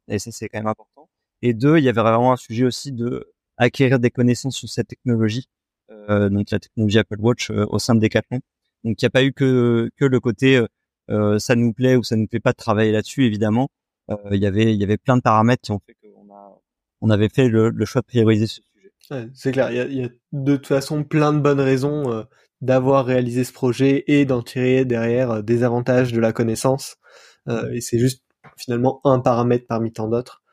et ça c'est quand même important. Et deux, il y avait vraiment un sujet aussi de acquérir des connaissances sur cette technologie, euh, donc la technologie Apple Watch euh, au sein de Decathlon. Donc il n'y a pas eu que que le côté euh, euh, ça nous plaît ou ça nous plaît pas de travailler là-dessus évidemment. Il y avait il y avait plein de paramètres qui ont fait qu'on a on avait fait le, le choix de prioriser ce sujet. Ouais, c'est clair, il y a, y a, de toute façon plein de bonnes raisons d'avoir réalisé ce projet et d'en tirer derrière des avantages de la connaissance. et c'est juste finalement un paramètre parmi tant d'autres.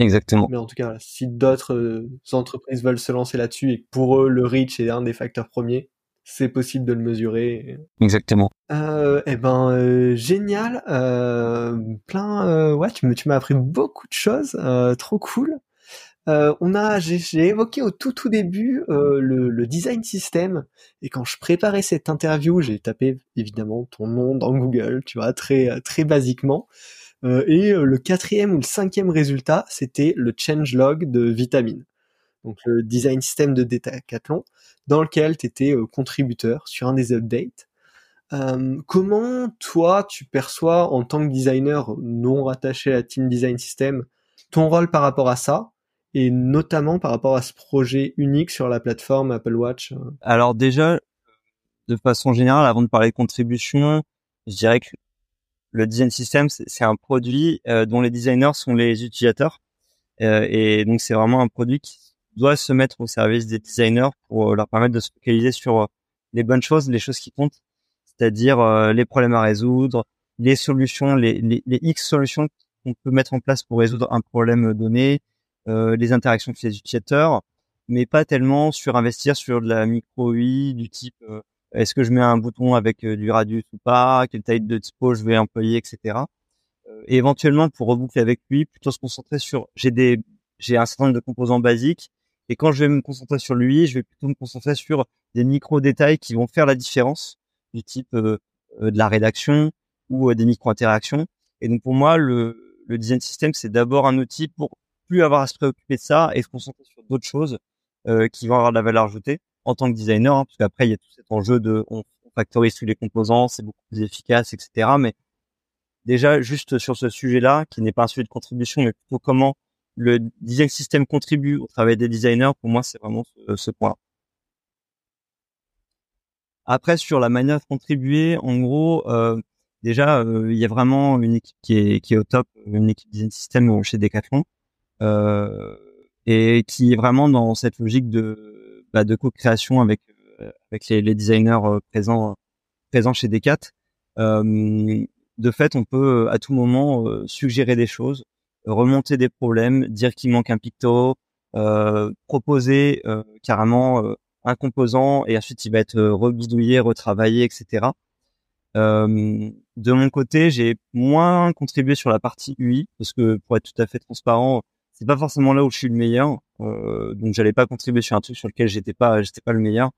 Exactement. Mais en tout cas, si d'autres euh, entreprises veulent se lancer là-dessus et que pour eux le reach est un des facteurs premiers, c'est possible de le mesurer. Exactement. Euh, eh ben euh, génial, euh, plein. Ouais, tu m'as appris beaucoup de choses, trop cool. on a, j'ai évoqué au tout tout début le, le, design system et quand je préparais cette interview, j'ai tapé évidemment ton nom dans Google, tu vois, très très basiquement. Et le quatrième ou le cinquième résultat, c'était le changelog de Vitamine, donc le design system de Decathlon, dans lequel tu étais euh, contributeur sur un des updates. comment toi tu perçois en tant que designer non rattaché à Team Design System ton rôle par rapport à ça et notamment par rapport à ce projet unique sur la plateforme Apple Watch Alors déjà, de façon générale, avant de parler de contribution, je dirais que le design system, c'est un produit euh, dont les designers sont les utilisateurs. Euh, et donc, c'est vraiment un produit qui doit se mettre au service des designers pour euh, leur permettre de se focaliser sur les bonnes choses, les choses qui comptent, c'est-à-dire les problèmes à résoudre, les solutions, les, X solutions qu'on peut mettre en place pour résoudre un problème donné, les interactions avec les utilisateurs, mais pas tellement sur investir sur de la micro UI du type est-ce que je mets un bouton avec euh, du radius ou pas, quelle taille de typo je vais employer, etc. Euh, et éventuellement, pour reboucler avec lui, plutôt se concentrer sur, j'ai des, j'ai un certain nombre de composants basiques, et quand je vais me concentrer sur lui, je vais plutôt me concentrer sur des micro détails qui vont faire la différence, du type euh, de la rédaction ou des micro interactions. Et donc pour moi, le, design system, c'est d'abord un outil pour plus avoir à se préoccuper de ça et se concentrer sur d'autres choses qui vont avoir de la valeur ajoutée en tant que designer, hein, parce qu'après il y a tout cet enjeu de on, factorise tous les composants, c'est beaucoup plus efficace, etc. Mais déjà juste sur ce sujet-là, qui n'est pas un sujet de contribution, mais plutôt comment le design system contribue au travail des designers, pour moi c'est vraiment ce, point. Après sur la manière de contribuer, en gros, euh, déjà euh, il y a vraiment une équipe qui est au top, une équipe design system chez Decathlon, euh, et qui est vraiment dans cette logique de bah, co-création avec euh, les, designers euh, présents présents chez Decat. Euh, de fait, on peut à tout moment suggérer des choses, remonter des problèmes, dire qu'il manque un picto, proposer carrément un composant et ensuite il va être rebidouillé, retravaillé, etc. Euh, de mon côté, j'ai moins contribué sur la partie UI parce que pour être tout à fait transparent, c'est pas forcément là où je suis le meilleur. Euh, donc j'allais pas contribuer sur un truc sur lequel j'étais pas j'étais pas le meilleur.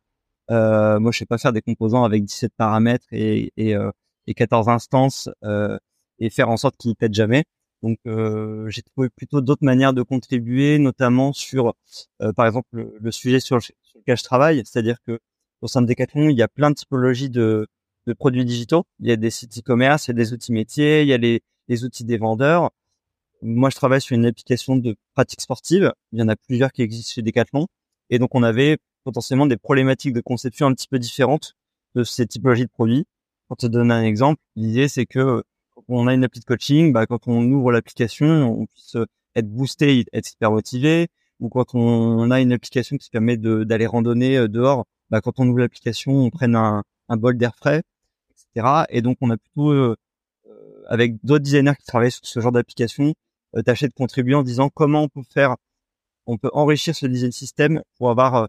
Euh, moi je sais pas faire des composants avec 17 paramètres et et, euh, et 14 instances euh, et faire en sorte qu'ils pètent jamais. Donc euh, j'ai trouvé plutôt d'autres manières de contribuer, notamment sur par exemple le, sujet sur, lequel je travaille, c'est-à-dire que au sein de Decathlon, il y a plein de typologies de, de produits digitaux. Il y a des sites e-commerce, il y a des outils métiers, il y a les, les outils des vendeurs. Moi, je travaille sur une application de pratique sportive. Il y en a plusieurs qui existent chez Decathlon. Et donc, on avait potentiellement des problématiques de conception un petit peu différentes de ces typologies de produits. Pour te donner un exemple, l'idée c'est que on a une appli de coaching, bah, quand on ouvre l'application, on puisse être boosté, être super motivé, ou quand on a une application qui permet d'aller randonner euh, dehors, bah, quand on ouvre l'application, on prenne un, un bol d'air frais, etc. Et donc on a plutôt euh, euh, avec d'autres designers qui travaillent sur ce genre d'application, tâché de contribuer en disant comment on peut faire, on peut enrichir ce design système pour avoir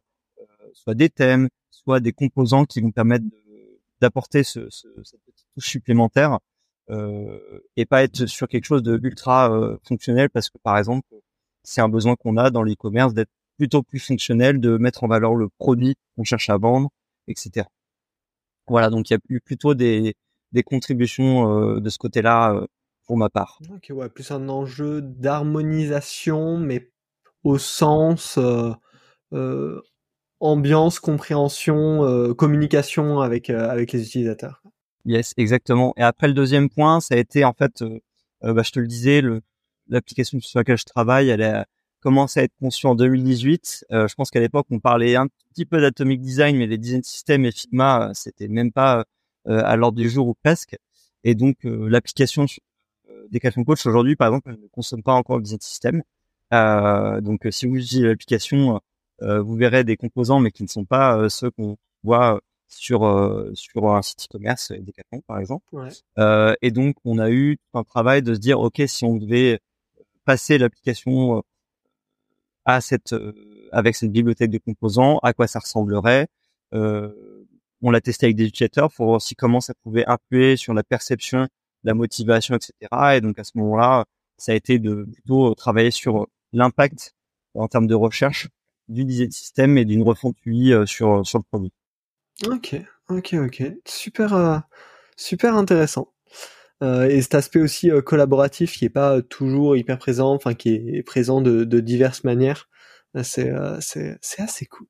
soit des thèmes, soit des composants qui vont permettre d'apporter ce, ce, cette petite touche supplémentaire euh, et pas être sur quelque chose de ultra euh, fonctionnel parce que par exemple c'est un besoin qu'on a dans l'e-commerce d'être plutôt plus fonctionnel, de mettre en valeur le produit qu'on cherche à vendre, etc. Voilà, donc il y a eu plutôt des, des contributions euh, de ce côté-là pour ma part. Ok, ouais, plus un enjeu d'harmonisation, mais au sens euh, ambiance, compréhension, communication avec avec les utilisateurs. Yes, exactement. Et après le deuxième point, ça a été en fait, euh, euh, bah, je te le disais, l'application sur laquelle je travaille, elle a commencé à être conçue en 2018. Euh, je pense qu'à l'époque, on parlait un petit peu d'atomic design, mais les design systems et Figma, c'était même pas à l'ordre du jour ou presque. Et donc l'application des Decathlon Coach aujourd'hui, par exemple, ne consomme pas encore le design system. donc si vous utilisez l'application, vous verrez des composants, mais qui ne sont pas ceux qu'on voit sur euh, sur un site e-commerce Decathlon par exemple. Euh, et donc on a eu un travail de se dire ok si on devait passer l'application euh, à cette avec cette bibliothèque de composants, à quoi ça ressemblerait? on l'a testé avec des utilisateurs pour voir aussi comment ça pouvait influer sur la perception, la motivation, etc. Et donc à ce moment-là, ça a été de plutôt travailler sur l'impact en termes de recherche du design système et d'une refonte UI sur sur le produit. OK, OK, OK. Super, euh, super intéressant. Euh, et cet aspect aussi, euh, collaboratif qui est pas, toujours hyper présent, enfin qui est présent de de diverses manières, c'est, c'est c'est assez cool.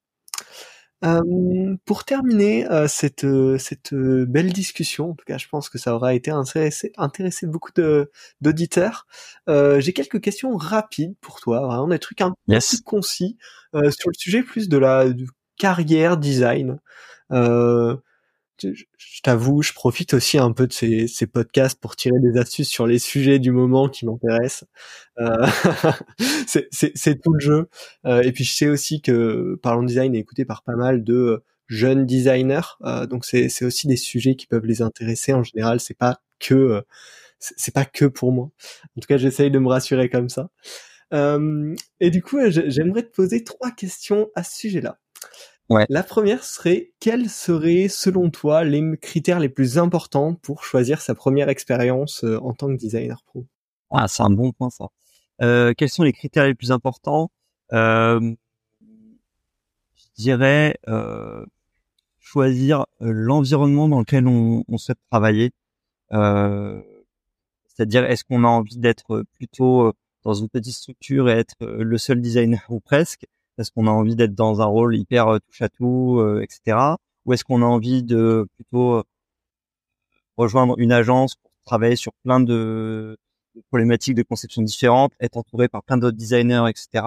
pour terminer, cette, cette, belle discussion, en tout cas je pense que ça aura été intéressé intéressé beaucoup de d'auditeurs, j'ai quelques questions rapides pour toi, vraiment des trucs un peu plus concis, sur le sujet plus de la carrière design. Euh, je, t'avoue, je profite aussi un peu de ces, ces, podcasts pour tirer des astuces sur les sujets du moment qui m'intéressent. Euh, *laughs* c'est tout le jeu. Euh, et puis je sais aussi que Parlons Design est écouté par pas mal de jeunes designers, euh, donc c'est aussi des sujets qui peuvent les intéresser. En général, c'est pas que euh, c'est pas que pour moi. En tout cas, j'essaye de me rassurer comme ça. Euh, et du coup, j'aimerais te poser trois questions à ce sujet-là. La première serait, quels seraient selon toi les critères les plus importants pour choisir sa première expérience euh, en tant que designer pro? Ah, c'est un bon point ça. Euh, quels sont les critères les plus importants? Euh, Je dirais euh, choisir l'environnement dans lequel on, on souhaite travailler. C'est-à-dire, est-ce qu'on a envie d'être plutôt dans une petite structure et être le seul designer ou presque? Est-ce qu'on a envie d'être dans un rôle hyper euh, touche à tout, euh, etc. Ou est-ce qu'on a envie de plutôt euh, rejoindre une agence pour travailler sur plein de, problématiques de conception différentes, être entouré par plein d'autres designers, etc.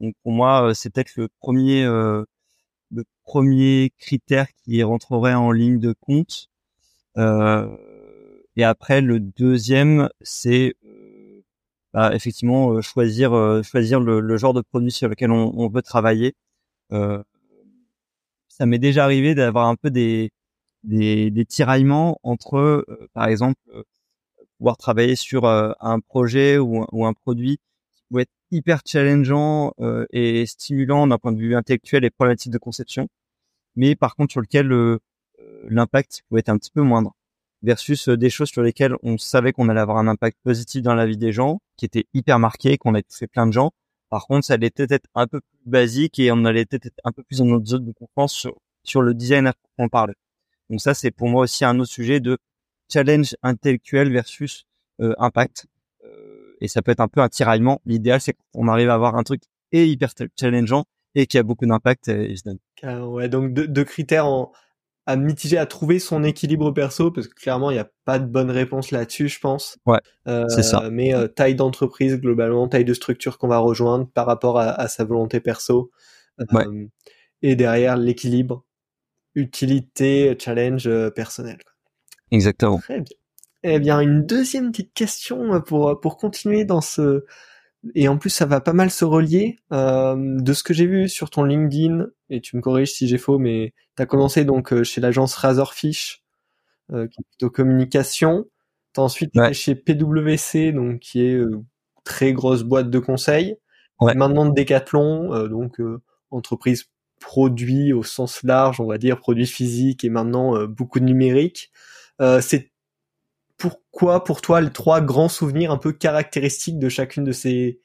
Donc pour moi, c'est peut-être le premier le premier critère qui rentrerait en ligne de compte. et après, le deuxième, c'est bah, effectivement euh, choisir euh, choisir le, le, genre de produit sur lequel on, on veut travailler. Euh, ça m'est déjà arrivé d'avoir un peu des, des, des tiraillements entre, par exemple, pouvoir travailler sur un projet ou, ou, un produit qui pouvait être hyper challengeant et stimulant d'un point de vue intellectuel et problématique de conception, mais par contre sur lequel l'impact pouvait être un petit peu moindre versus euh, des choses sur lesquelles on savait qu'on allait avoir un impact positif dans la vie des gens, qui était hyper marqué, qu'on a fait plein de gens. Par contre, ça allait peut-être être un peu plus basique et on allait peut-être être un peu plus dans notre zone de confiance sur, sur le design qu'on parle. Donc ça, c'est pour moi aussi un autre sujet de challenge intellectuel versus euh, impact. Euh, et ça peut être un peu un tiraillement. L'idéal, c'est qu'on arrive à avoir un truc et hyper challengeant et qui a beaucoup d'impact. Ouais, donc deux critères en à mitiger, à trouver son équilibre perso, parce que clairement, il n'y a pas de bonne réponse là-dessus, je pense. Ouais, euh, c'est ça. Mais euh, taille d'entreprise, globalement, taille de structure qu'on va rejoindre par rapport à, sa volonté perso. Euh, et derrière, l'équilibre utilité, challenge personnel. Exactement. Très bien. Eh bien, une deuxième petite question pour pour continuer dans ce et en plus ça va pas mal se relier de ce que j'ai vu sur ton LinkedIn et tu me corriges si j'ai faux mais tu as commencé donc chez l'agence Razorfish euh, qui est plutôt communication. T'as ensuite été chez PwC donc qui est très grosse boîte de conseil ouais. maintenant de Decathlon donc entreprise produit au sens large on va dire produit physique et maintenant beaucoup de numérique. C'est pourquoi pour toi les trois grands souvenirs un peu caractéristiques de chacune de ces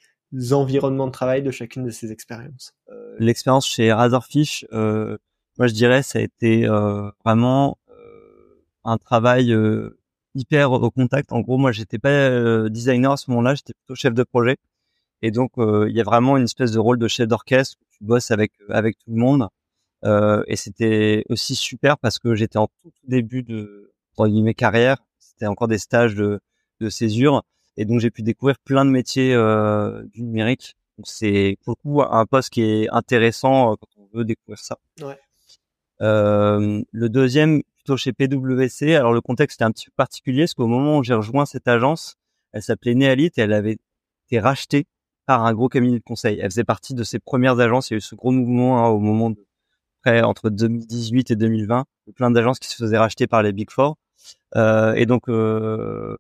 environnements de travail, de chacune de ces expériences euh, L'expérience chez Razorfish, euh, moi je dirais ça a été euh, vraiment euh, un travail euh, hyper au contact. En gros, moi j'étais pas designer à ce moment-là, j'étais plutôt chef de projet. Et donc il y a vraiment une espèce de rôle de chef d'orchestre où tu bosses avec avec tout le monde. et c'était aussi super parce que j'étais en tout début de entre guillemets carrière c'était encore des stages de, de césure. Et donc j'ai pu découvrir plein de métiers euh, du numérique. Donc c'est pour le coup un poste qui est intéressant euh, quand on veut découvrir ça. Ouais. Euh, le deuxième, plutôt chez PwC. Alors le contexte était un petit peu particulier parce qu'au moment où j'ai rejoint cette agence, elle s'appelait Nealit et elle avait été rachetée par un gros cabinet de conseil. Elle faisait partie de ses premières agences. Il y a eu ce gros mouvement hein, au moment de près entre 2018 et 2020, plein d'agences qui se faisaient racheter par les Big Four. Euh, et donc, euh,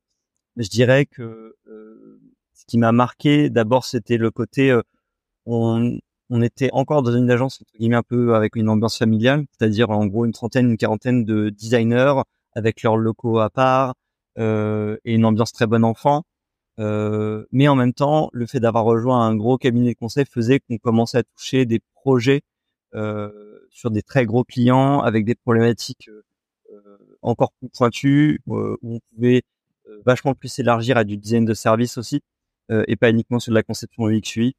je dirais que euh, ce qui m'a marqué, d'abord, c'était le côté on, on était encore dans une agence entre guillemets un peu avec une ambiance familiale, c'est-à-dire en gros une trentaine, une quarantaine de designers avec leurs locaux à part euh, et une ambiance très bonne enfant. Euh, mais en même temps, le fait d'avoir rejoint un gros cabinet de conseil faisait qu'on commençait à toucher des projets euh, sur des très gros clients avec des problématiques encore plus pointu, euh, où on pouvait euh, vachement plus s'élargir à du design de service aussi, euh, et pas uniquement sur de la conception UX UI.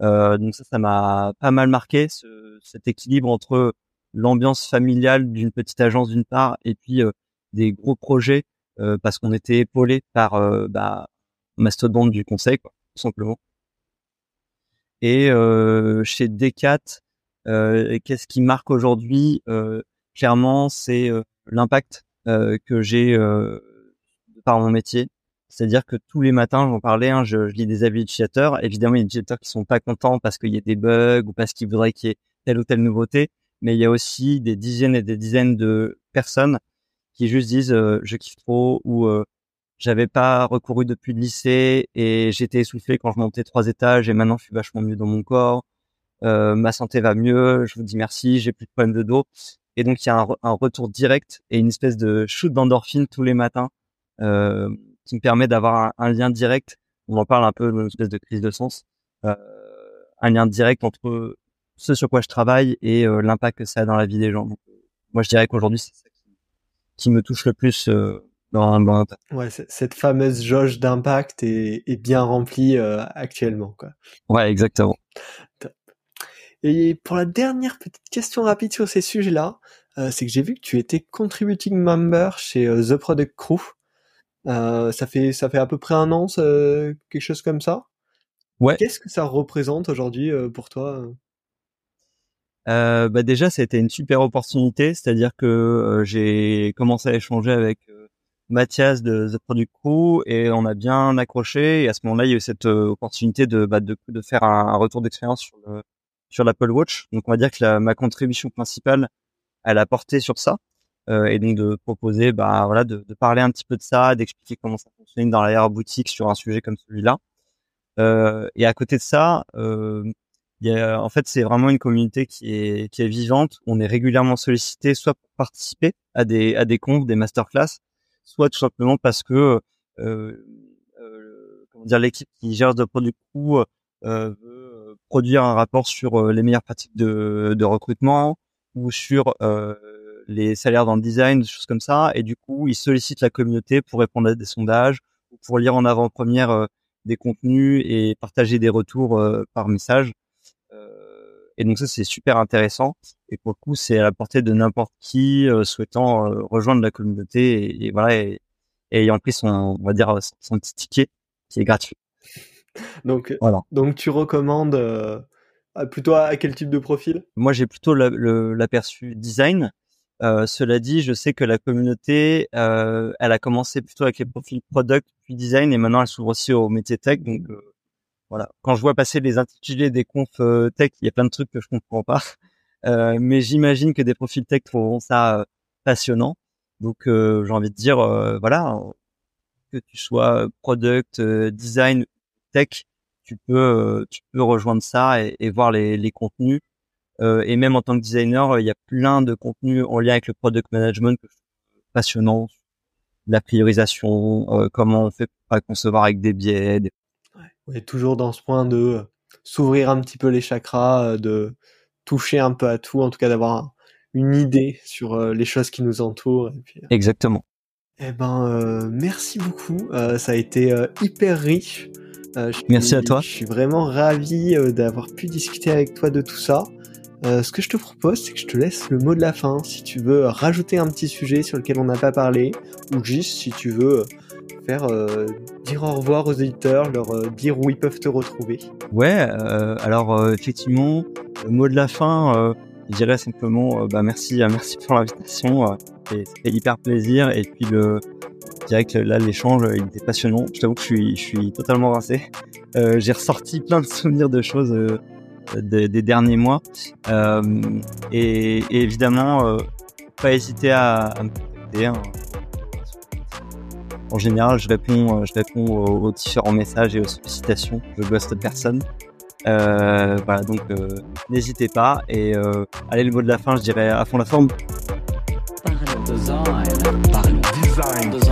donc ça, ça m'a pas mal marqué, ce, cet équilibre entre l'ambiance familiale d'une petite agence d'une part, et puis des gros projets, parce qu'on était épaulé par bah, mastodonte du conseil, quoi, tout simplement. Et chez Decat, qu'est-ce qui marque aujourd'hui? Clairement, c'est l'impact euh, que j'ai euh, par mon métier. C'est-à-dire que tous les matins, j'en parlais, hein, je, je, lis des avis utilisateurs. Évidemment, il y a des utilisateurs qui sont pas contents parce qu'il y a des bugs ou parce qu'ils voudraient qu'il y ait telle ou telle nouveauté. Mais il y a aussi des dizaines et des dizaines de personnes qui juste disent euh, je kiffe trop ou euh, j'avais pas recouru depuis le lycée et j'étais essoufflé quand je montais trois étages et maintenant je suis vachement mieux dans mon corps. Euh, ma santé va mieux, je vous dis merci, j'ai plus de problèmes de dos. Et donc, il y a un, retour direct et une espèce de shoot d'endorphine tous les matins euh, qui me permet d'avoir un, lien direct. On en parle un peu d'une espèce de crise de sens. Euh, un lien direct entre ce sur quoi je travaille et euh, l'impact que ça a dans la vie des gens. Donc, moi, je dirais qu'aujourd'hui, c'est ça qui, me touche le plus dans, dans Ouais, cette fameuse jauge d'impact est, est, bien remplie actuellement. Quoi. Ouais, exactement. Et pour la dernière petite question rapide sur ces sujets-là, euh, c'est que j'ai vu que tu étais contributing member chez euh, The Product Crew. Euh, ça fait ça fait à peu près un an, quelque chose comme ça. Ouais. Qu'est-ce que ça représente aujourd'hui pour toi euh, bah déjà, ça a été une super opportunité, c'est-à-dire que j'ai commencé à échanger avec Mathias de The Product Crew et on a bien accroché. Et à ce moment-là, il y a eu cette opportunité de, bah, de, de faire un, un retour d'expérience sur le, sur l'Apple Watch. Donc on va dire que la, ma contribution principale, elle a porté sur ça. Euh, et donc de proposer, bah voilà, de, de, parler un petit peu de ça, d'expliquer comment ça fonctionne dans la boutique sur un sujet comme celui-là. Euh, et à côté de ça, euh, y a, en fait, c'est vraiment une communauté qui est qui est vivante. On est régulièrement sollicité, soit pour participer à des à des confs, des masterclass, soit tout simplement parce que euh, comment dire l'équipe qui gère de produits euh, veut produire un rapport sur les meilleures pratiques de, de recrutement ou sur les salaires dans le design, des choses comme ça. Et du coup, ils sollicitent la communauté pour répondre à des sondages ou pour lire en avant-première euh, des contenus et partager des retours par message. et donc ça, c'est super intéressant. Et pour le coup, c'est à la portée de n'importe qui souhaitant rejoindre la communauté et, voilà, et, ayant pris son, on va dire, son petit ticket qui est gratuit. donc, voilà. donc tu recommandes euh, plutôt à quel type de profil? Moi, j'ai plutôt l'aperçu design, Euh, cela dit, je sais que la communauté, euh, elle a commencé plutôt avec les profils product puis design et maintenant elle s'ouvre aussi au métier tech. Donc euh, voilà, quand je vois passer les intitulés des confs tech, il y a plein de trucs que je comprends pas, *laughs* mais j'imagine que des profils tech trouveront ça passionnant. Donc j'ai envie de dire, voilà, que tu sois product, design, tech, tu peux tu peux rejoindre ça et, et voir les, les contenus euh, et même en tant que designer, il y a plein de contenus en lien avec le product management que je trouve passionnant. La priorisation, euh, comment on fait pour concevoir avec des biais. Des... Ouais. toujours dans ce point de euh, s'ouvrir un petit peu les chakras, de toucher un peu à tout, en tout cas d'avoir une idée sur les choses qui nous entourent. Et puis, Exactement. Eh ben, merci beaucoup. ça a été hyper riche. Merci à toi. Je suis vraiment ravi d'avoir pu discuter avec toi de tout ça. Euh, ce que je te propose, c'est que je te laisse le mot de la fin. Si tu veux rajouter un petit sujet sur lequel on n'a pas parlé, ou juste si tu veux faire euh, dire au revoir aux éditeurs, leur euh, dire où ils peuvent te retrouver. Ouais, alors effectivement, le mot de la fin, je dirais simplement bah, merci, merci pour l'invitation. C'était hyper plaisir. Et puis le, je dirais que là l'échange il était passionnant. Je t'avoue que je suis, je suis totalement rincé. J'ai ressorti plein de souvenirs de choses des, derniers mois. Euh, et, évidemment, euh, pas hésiter à, me contacter. Hein. En général, je réponds, euh, je réponds aux, différents messages et aux sollicitations. Je ghost personne. voilà, donc n'hésitez pas. Et allez, le mot de la fin, je dirais à fond la forme. design. design.